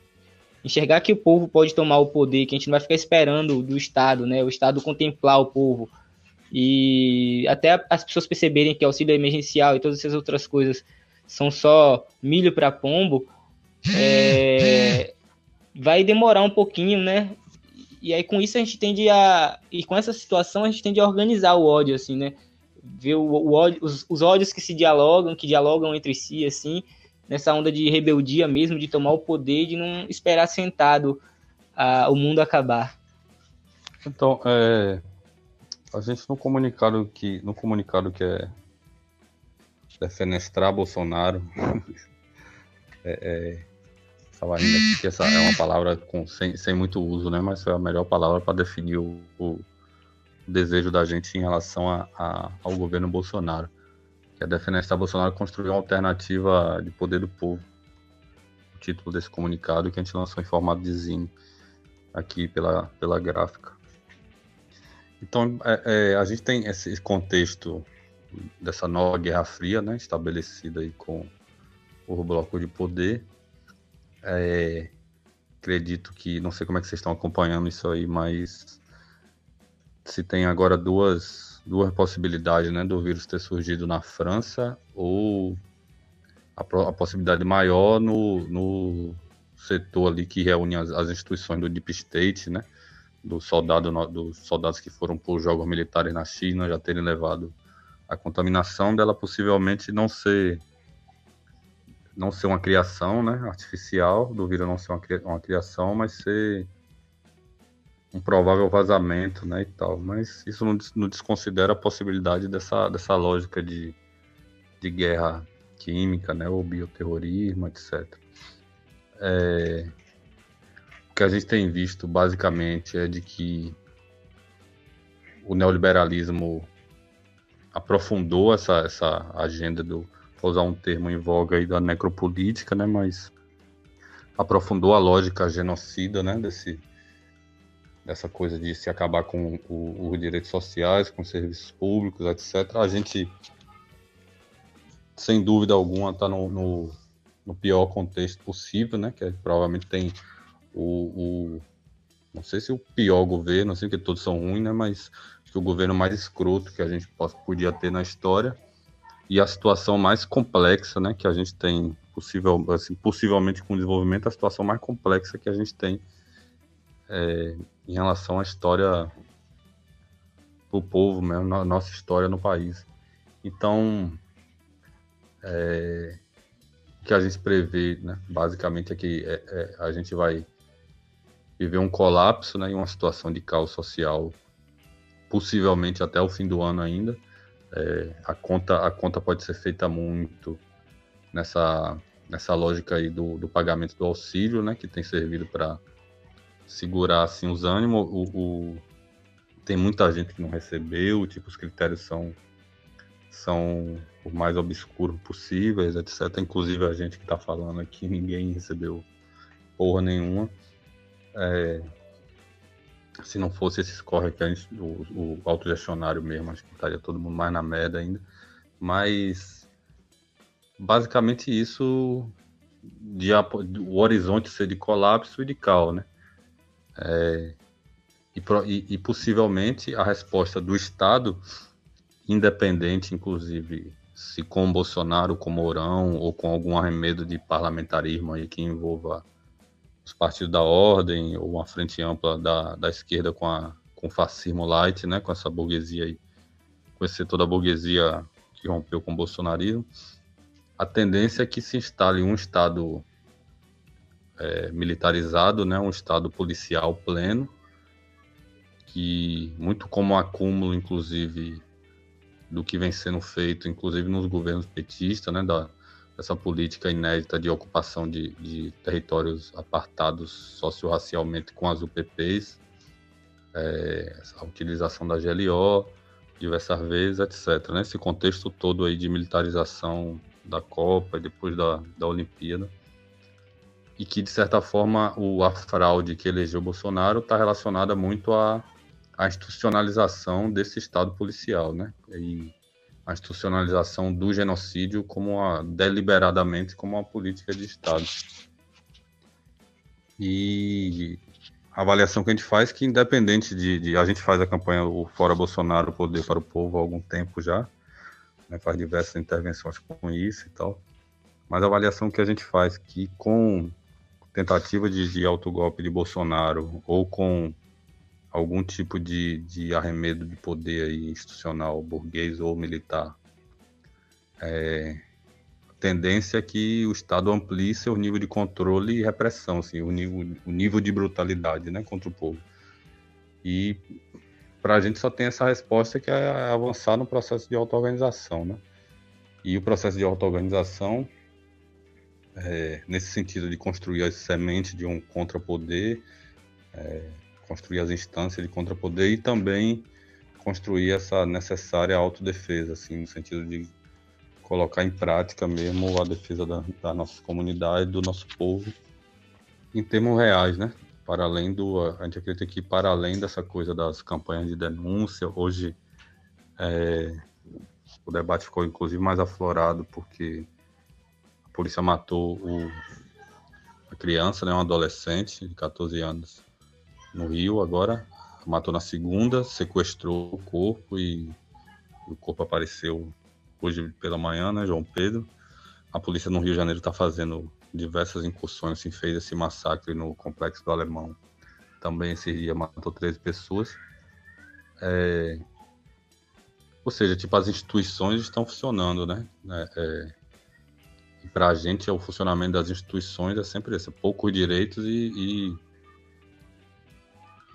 enxergar que o povo pode tomar o poder, que a gente não vai ficar esperando do Estado, né, o Estado contemplar o povo. E até as pessoas perceberem que auxílio emergencial e todas essas outras coisas são só milho para pombo, é, vai demorar um pouquinho, né? E aí com isso a gente tende a. E com essa situação a gente tende a organizar o ódio, assim, né? Ver o, o ódio, os, os ódios que se dialogam, que dialogam entre si, assim, nessa onda de rebeldia mesmo, de tomar o poder, de não esperar sentado a, o mundo acabar. Então, é, a gente no comunicado que, no comunicado que é defenestrar Bolsonaro, é, é, essa é uma palavra com, sem, sem muito uso, né? Mas foi a melhor palavra para definir o, o, desejo da gente em relação a, a, ao governo Bolsonaro. Que é defenestrar Bolsonaro construir uma alternativa de poder do povo. O título desse comunicado que a gente lançou em formato de zine aqui pela, pela gráfica. Então, é, é, a gente tem esse contexto dessa nova Guerra Fria, né, estabelecida aí com o bloco de poder. É, acredito que, não sei como é que vocês estão acompanhando isso aí, mas se tem agora duas, duas possibilidades, né, do vírus ter surgido na França ou a, a possibilidade maior no, no setor ali que reúne as, as instituições do Deep State, né, do soldado, dos soldados que foram por jogos militares na China já terem levado a contaminação dela possivelmente não ser não ser uma criação né, artificial, do vírus não ser uma, uma criação, mas ser um provável vazamento né, e tal. Mas isso não, não desconsidera a possibilidade dessa, dessa lógica de, de guerra química, né, ou bioterrorismo, etc. É, o que a gente tem visto basicamente é de que o neoliberalismo aprofundou essa, essa agenda do vou usar um termo em voga aí da necropolítica, né, mas aprofundou a lógica genocida, né, desse dessa coisa de se acabar com os direitos sociais, com os serviços públicos, etc. A gente, sem dúvida alguma, está no, no, no, pior contexto possível, né, que é, provavelmente tem o, o, não sei se o pior governo, não sei que todos são ruins, né, mas que o governo mais escroto que a gente podia ter na história. E a situação mais complexa, né, que a gente tem possível, assim, possivelmente com o desenvolvimento, a situação mais complexa que a gente tem é, em relação à história do povo, mesmo, na nossa história no país. Então, é, o que a gente prevê, né, basicamente, é que é, é, a gente vai viver um colapso, né, em uma situação de caos social, possivelmente até o fim do ano ainda, é, a, conta, a conta pode ser feita muito nessa, nessa lógica aí do, do pagamento do auxílio, né, que tem servido para segurar assim, os ânimos. O, o, tem muita gente que não recebeu, tipo, os critérios são, são o mais obscuros possíveis, etc. Inclusive a gente que está falando aqui, ninguém recebeu porra nenhuma. É, se não fosse esses corre que a gente, o, o autogestionário mesmo, acho que estaria todo mundo mais na merda ainda. Mas basicamente isso de o horizonte ser de colapso e de cal, né? É, e, e, possivelmente a resposta do Estado, independente, inclusive, se com Bolsonaro, com Mourão ou com algum arremedo de parlamentarismo aí que envolva os partidos da ordem ou uma frente ampla da, da esquerda com, a, com fascismo light, né, com essa burguesia aí, com esse setor da burguesia que rompeu com o bolsonarismo, a tendência é que se instale um Estado é, militarizado, né, um Estado policial pleno, que muito como acúmulo, inclusive, do que vem sendo feito, inclusive nos governos petistas, né, da, essa política inédita de ocupação de, de territórios apartados socio-racialmente com as UPPs, é, a utilização da GLO diversas vezes, etc. Nesse contexto todo aí de militarização da Copa e depois da, da Olimpíada, e que, de certa forma, o, a fraude que elegeu Bolsonaro está relacionada muito à, à institucionalização desse Estado policial, né? E, a institucionalização do genocídio como uma, deliberadamente como uma política de Estado. E a avaliação que a gente faz que independente de, de, a gente faz a campanha o Fora Bolsonaro Poder para o Povo há algum tempo já, né, faz diversas intervenções com isso e tal, mas a avaliação que a gente faz que com tentativa de, de autogolpe de Bolsonaro ou com algum tipo de, de arremedo de poder institucional, burguês ou militar. É, a tendência é que o Estado amplie seu nível de controle e repressão, assim, o, nível, o nível de brutalidade né, contra o povo. E para a gente só tem essa resposta que é avançar no processo de auto-organização. Né? E o processo de auto-organização, é, nesse sentido de construir a semente de um contrapoder, é, construir as instâncias de contrapoder e também construir essa necessária autodefesa, assim, no sentido de colocar em prática mesmo a defesa da, da nossa comunidade, do nosso povo, em termos reais, né? para além do. A gente acredita que para além dessa coisa das campanhas de denúncia, hoje é, o debate ficou inclusive mais aflorado porque a polícia matou o, a criança, né, um adolescente de 14 anos no Rio agora, matou na segunda, sequestrou o corpo e o corpo apareceu hoje pela manhã, né, João Pedro. A polícia no Rio de Janeiro está fazendo diversas incursões, assim, fez esse massacre no Complexo do Alemão. Também esse dia matou 13 pessoas. É... Ou seja, tipo, as instituições estão funcionando, né? É, é... E para a gente, o funcionamento das instituições é sempre esse, poucos direitos e, e,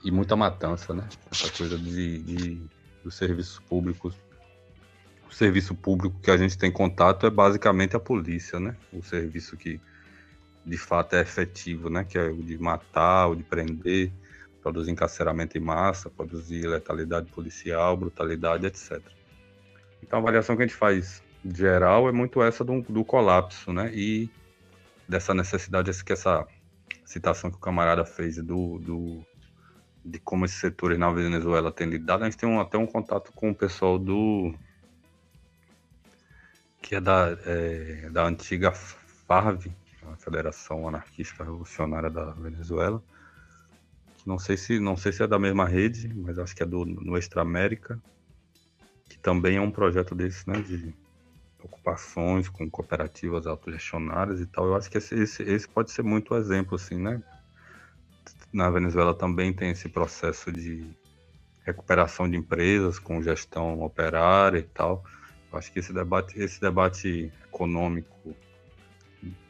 e muita matança, né? Essa coisa de, de, dos serviços públicos o serviço público que a gente tem contato é basicamente a polícia, né? O serviço que de fato é efetivo, né? Que é o de matar, o de prender, produzir encarceramento em massa, produzir letalidade policial, brutalidade, etc. Então a avaliação que a gente faz geral é muito essa do, do colapso, né? E dessa necessidade, que essa citação que o camarada fez do, do de como esses setores na Venezuela têm lidado, a gente tem um, até um contato com o pessoal do que é da, é, da antiga FARV, a Federação Anarquista Revolucionária da Venezuela. Não sei se não sei se é da mesma rede, mas acho que é do Nuestra América, que também é um projeto desse, né, de ocupações com cooperativas autogestionárias e tal. Eu acho que esse, esse, esse pode ser muito exemplo, assim, né? Na Venezuela também tem esse processo de recuperação de empresas com gestão operária e tal. Eu acho que esse debate, esse debate econômico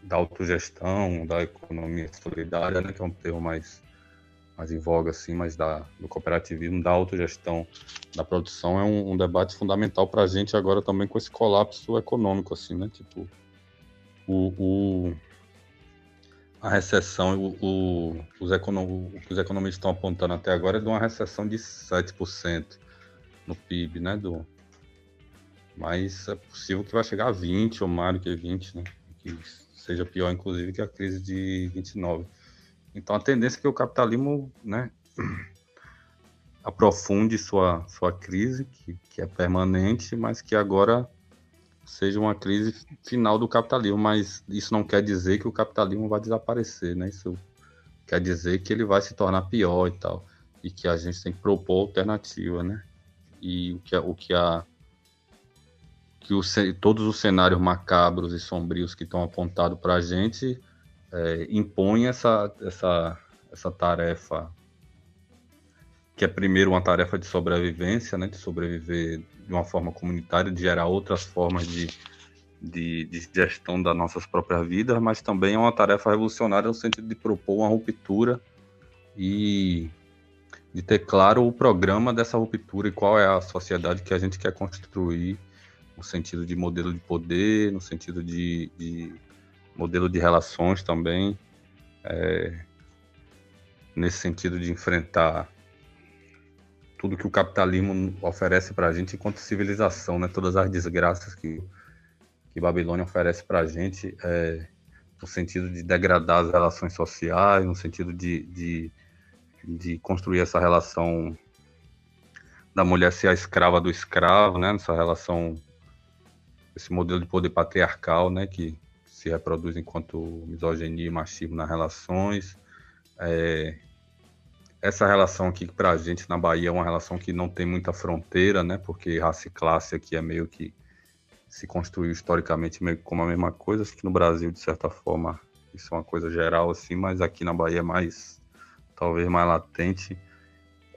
da autogestão, da economia solidária, né, que é um termo mais, mais em voga, assim, mas da, do cooperativismo, da autogestão da produção, é um, um debate fundamental para a gente agora também com esse colapso econômico, assim, né, tipo, o, o a recessão, o, o, os o que os economistas estão apontando até agora é de uma recessão de 7% no PIB, né, do, mas é possível que vai chegar a 20 ou mais do que 20, né, que seja pior, inclusive, que a crise de 29. Então, a tendência é que o capitalismo né, aprofunde sua, sua crise, que, que é permanente, mas que agora seja uma crise final do capitalismo. Mas isso não quer dizer que o capitalismo vai desaparecer, né? Isso quer dizer que ele vai se tornar pior e tal. E que a gente tem que propor alternativa, né? E o que, o que a que o, todos os cenários macabros e sombrios que estão apontados para a gente é, impõem essa, essa, essa tarefa, que é primeiro uma tarefa de sobrevivência, né, de sobreviver de uma forma comunitária, de gerar outras formas de, de, de gestão das nossas próprias vidas, mas também é uma tarefa revolucionária no sentido de propor uma ruptura e de ter claro o programa dessa ruptura e qual é a sociedade que a gente quer construir no sentido de modelo de poder, no sentido de, de modelo de relações também, é, nesse sentido de enfrentar tudo que o capitalismo oferece para a gente enquanto civilização, né? Todas as desgraças que, que Babilônia oferece para a gente, é, no sentido de degradar as relações sociais, no sentido de, de, de construir essa relação da mulher ser a escrava do escravo, né? Nessa relação esse modelo de poder patriarcal, né, que se reproduz enquanto misoginia e machismo nas relações. É, essa relação aqui para a gente na Bahia é uma relação que não tem muita fronteira, né, porque raça e classe aqui é meio que se construiu historicamente meio como a mesma coisa. Acho que no Brasil, de certa forma, isso é uma coisa geral, assim, mas aqui na Bahia é mais, talvez mais latente,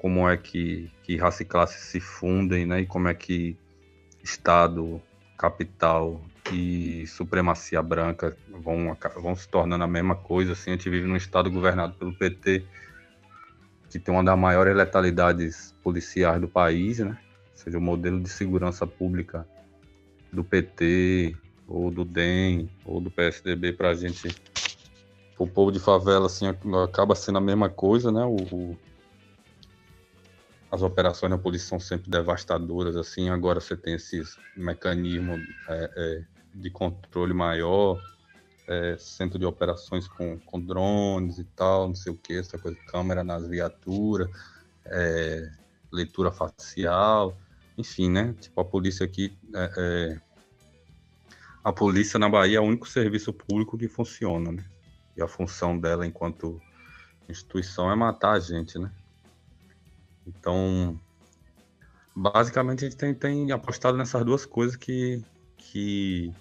como é que, que raça e classe se fundem, né, e como é que Estado, capital e supremacia branca vão, vão se tornando a mesma coisa. Assim, a gente vive num estado governado pelo PT, que tem uma das maiores letalidades policiais do país, né? Ou seja, o modelo de segurança pública do PT, ou do DEM, ou do PSDB, para a gente, o povo de favela, assim, acaba sendo a mesma coisa, né? O, as operações da polícia são sempre devastadoras, assim, agora você tem esses mecanismos é, é, de controle maior, é, centro de operações com, com drones e tal, não sei o que, essa coisa, câmera nas viaturas, é, leitura facial, enfim, né? Tipo, a polícia aqui. É, é, a polícia na Bahia é o único serviço público que funciona, né? E a função dela enquanto instituição é matar a gente, né? Então, basicamente a gente tem, tem apostado nessas duas coisas que, que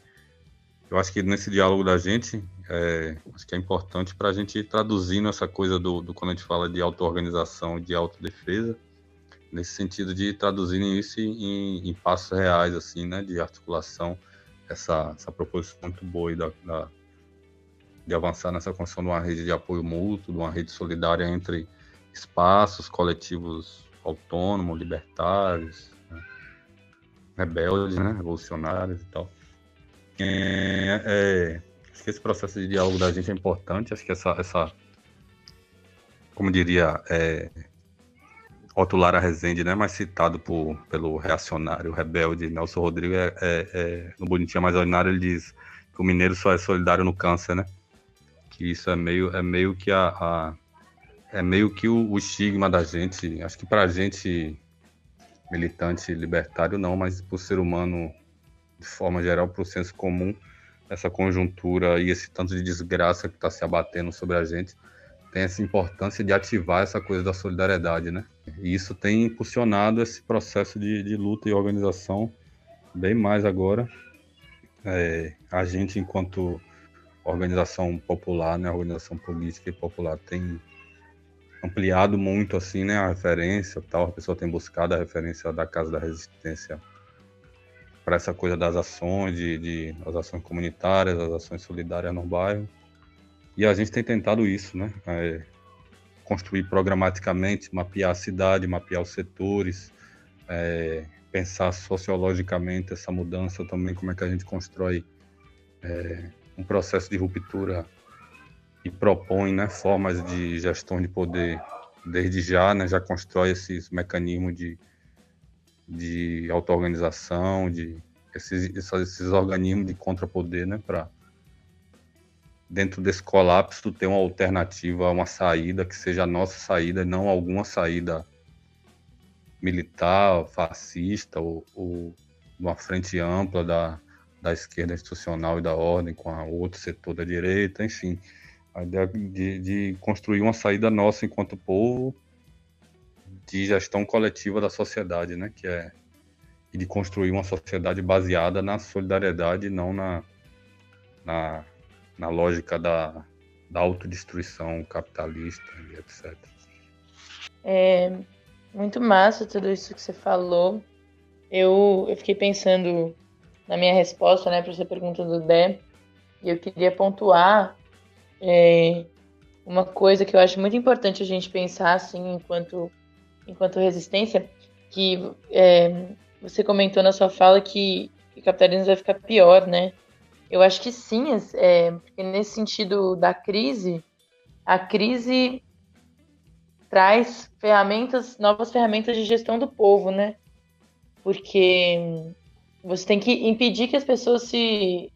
eu acho que nesse diálogo da gente, é, acho que é importante para a gente ir traduzindo essa coisa do, do quando a gente fala de auto-organização e de autodefesa, nesse sentido de traduzir isso em, em, passos reais, assim, né, de articulação, essa, essa proposição muito boa da, da, de avançar nessa construção de uma rede de apoio mútuo, de uma rede solidária entre espaços coletivos autônomos, libertários, né, rebeldes, né, revolucionários e tal. É, é, acho que esse processo de diálogo da gente é importante, acho que essa, essa como diria, é, Otto Lara Rezende, né, mais citado por, pelo reacionário rebelde Nelson Rodrigues, é, é, é, no Bonitinha Mais Ordinário, ele diz que o mineiro só é solidário no câncer, né? Que isso é meio, é meio que a, a é meio que o, o, estigma da gente, acho que para a gente militante libertário não, mas para o ser humano de forma geral, para o senso comum, essa conjuntura e esse tanto de desgraça que está se abatendo sobre a gente, tem essa importância de ativar essa coisa da solidariedade, né? E isso tem impulsionado esse processo de, de luta e organização bem mais agora. É, a gente, enquanto organização popular, né, organização política e popular, tem ampliado muito assim, né, a referência, tal. A pessoa tem buscado a referência da Casa da Resistência para essa coisa das ações, de, de, as ações comunitárias, as ações solidárias no bairro. E a gente tem tentado isso, né? É, construir programaticamente, mapear a cidade, mapear os setores, é, pensar sociologicamente essa mudança também, como é que a gente constrói é, um processo de ruptura e propõe né, formas de gestão de poder desde já, né, já constrói esses mecanismos de de auto-organização, de esses, esses organismos de contrapoder, né, para dentro desse colapso ter uma alternativa, uma saída que seja a nossa saída, não alguma saída militar, fascista ou, ou uma frente ampla da, da esquerda institucional e da ordem com o outro setor da direita, enfim, a ideia de, de construir uma saída nossa enquanto povo de gestão coletiva da sociedade, né? Que é de construir uma sociedade baseada na solidariedade, não na, na, na lógica da, da autodestruição capitalista e etc. É muito massa tudo isso que você falou. Eu, eu fiquei pensando na minha resposta né, para essa pergunta do Dé, e eu queria pontuar é, uma coisa que eu acho muito importante a gente pensar assim, enquanto enquanto resistência, que é, você comentou na sua fala que, o capitalismo vai ficar pior, né? Eu acho que sim, é, porque nesse sentido da crise, a crise traz ferramentas, novas ferramentas de gestão do povo, né? Porque você tem que impedir que as pessoas se,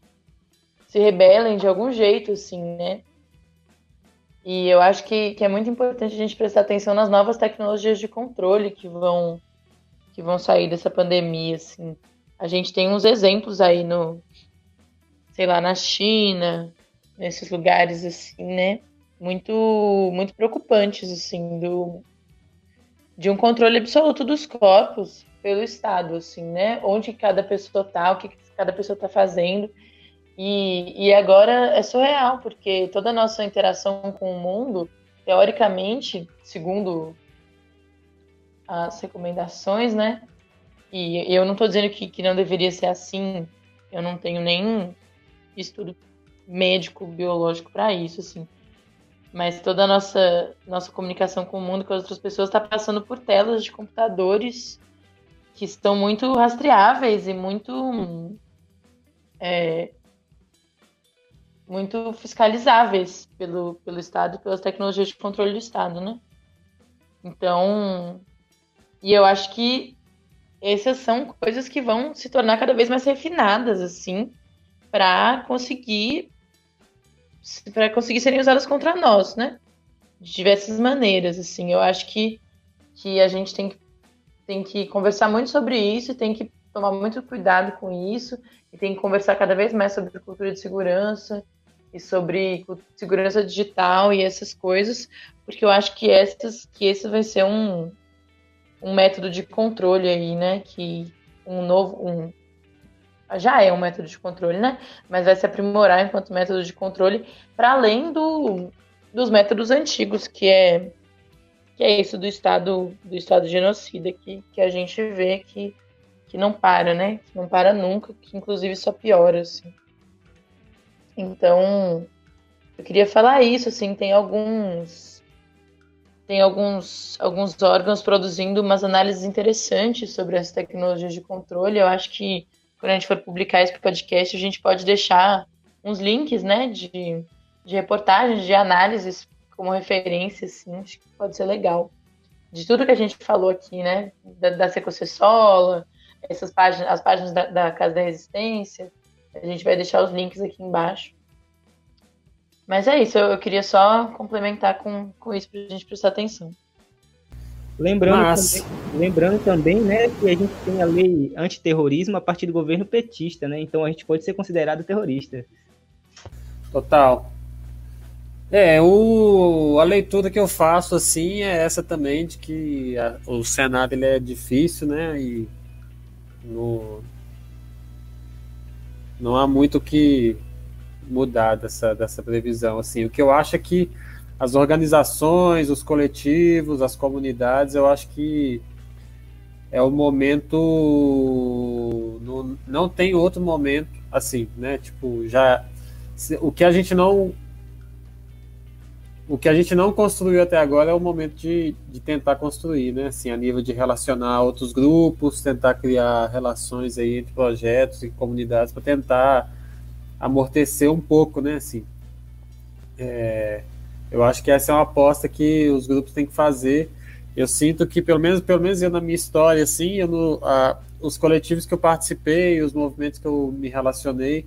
se rebelem de algum jeito, assim, né? E eu acho que, que é muito importante a gente prestar atenção nas novas tecnologias de controle que vão, que vão sair dessa pandemia, assim. A gente tem uns exemplos aí no, sei lá, na China, nesses lugares assim, né? Muito, muito preocupantes, assim, do, de um controle absoluto dos corpos pelo Estado, assim, né? Onde cada pessoa tá, o que cada pessoa tá fazendo. E, e agora é surreal, porque toda a nossa interação com o mundo, teoricamente, segundo as recomendações, né? E eu não estou dizendo que, que não deveria ser assim, eu não tenho nenhum estudo médico, biológico para isso, assim. Mas toda a nossa, nossa comunicação com o mundo, com as outras pessoas, está passando por telas de computadores que estão muito rastreáveis e muito é, muito fiscalizáveis pelo, pelo Estado, pelas tecnologias de controle do Estado, né? Então, e eu acho que essas são coisas que vão se tornar cada vez mais refinadas, assim, para conseguir para conseguir serem usadas contra nós, né? De diversas maneiras, assim. Eu acho que, que a gente tem que, tem que conversar muito sobre isso, tem que tomar muito cuidado com isso, e tem que conversar cada vez mais sobre cultura de segurança e sobre segurança digital e essas coisas, porque eu acho que, essas, que esse vai ser um, um método de controle aí, né? Que um novo. Um, já é um método de controle, né? Mas vai se aprimorar enquanto método de controle, para além do, dos métodos antigos, que é que é isso do estado do estado genocida que, que a gente vê que, que não para, né? Que não para nunca, que inclusive só piora, assim. Então, eu queria falar isso, assim, tem alguns tem alguns, alguns órgãos produzindo umas análises interessantes sobre as tecnologias de controle. Eu acho que quando a gente for publicar esse podcast, a gente pode deixar uns links, né, de, de reportagens, de análises como referência, assim, acho que pode ser legal. De tudo que a gente falou aqui, né, da, da Secocessola, essas páginas, as páginas da, da Casa da Resistência, a gente vai deixar os links aqui embaixo. Mas é isso, eu, eu queria só complementar com, com isso para a gente prestar atenção. Lembrando, Mas... também, lembrando também, né, que a gente tem a lei antiterrorismo a partir do governo petista, né? Então a gente pode ser considerado terrorista. Total. É, o, a leitura que eu faço assim é essa também de que a, o Senado ele é difícil, né? E no, não há muito o que mudar dessa, dessa previsão. Assim, o que eu acho é que as organizações, os coletivos, as comunidades, eu acho que é o momento. Não, não tem outro momento assim, né? Tipo, já. O que a gente não. O que a gente não construiu até agora é o momento de, de tentar construir, né? Assim, a nível de relacionar outros grupos, tentar criar relações aí entre projetos e comunidades para tentar amortecer um pouco, né? Assim, é, eu acho que essa é uma aposta que os grupos têm que fazer. Eu sinto que, pelo menos, pelo menos eu na minha história, assim, eu no, a, os coletivos que eu participei, os movimentos que eu me relacionei,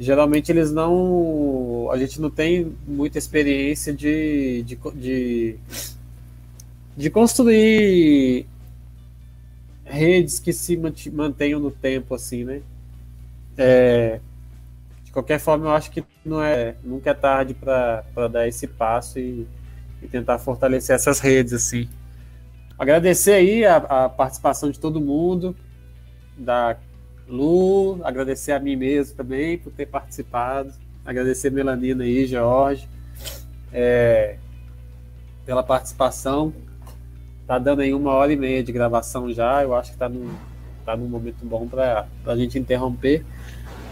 geralmente eles não. A gente não tem muita experiência de, de, de, de construir redes que se mantenham no tempo, assim, né? É, de qualquer forma, eu acho que não é, nunca é tarde para dar esse passo e, e, tentar fortalecer essas redes, assim. Agradecer aí a, a, participação de todo mundo, da Lu, agradecer a mim mesmo também por ter participado, agradecer Melanina aí, Jorge, é, pela participação. Tá dando aí uma hora e meia de gravação já, eu acho que tá num, tá num momento bom para a gente interromper.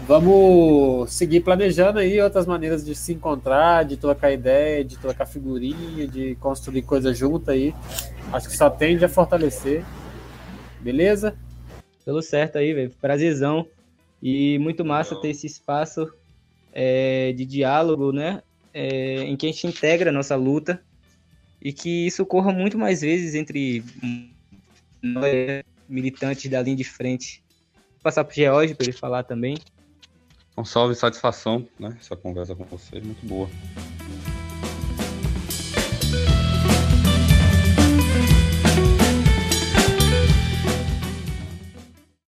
Vamos seguir planejando aí outras maneiras de se encontrar, de trocar ideia, de trocar figurinha, de construir coisa junto aí. Acho que só tende a fortalecer. Beleza? Tudo certo aí, velho. Prazerzão. E muito massa ter esse espaço é, de diálogo, né? É, em que a gente integra a nossa luta e que isso ocorra muito mais vezes entre nós, militantes da linha de frente. Vou passar para o George para ele falar também. Um salve e satisfação, né? Essa conversa com você, muito boa.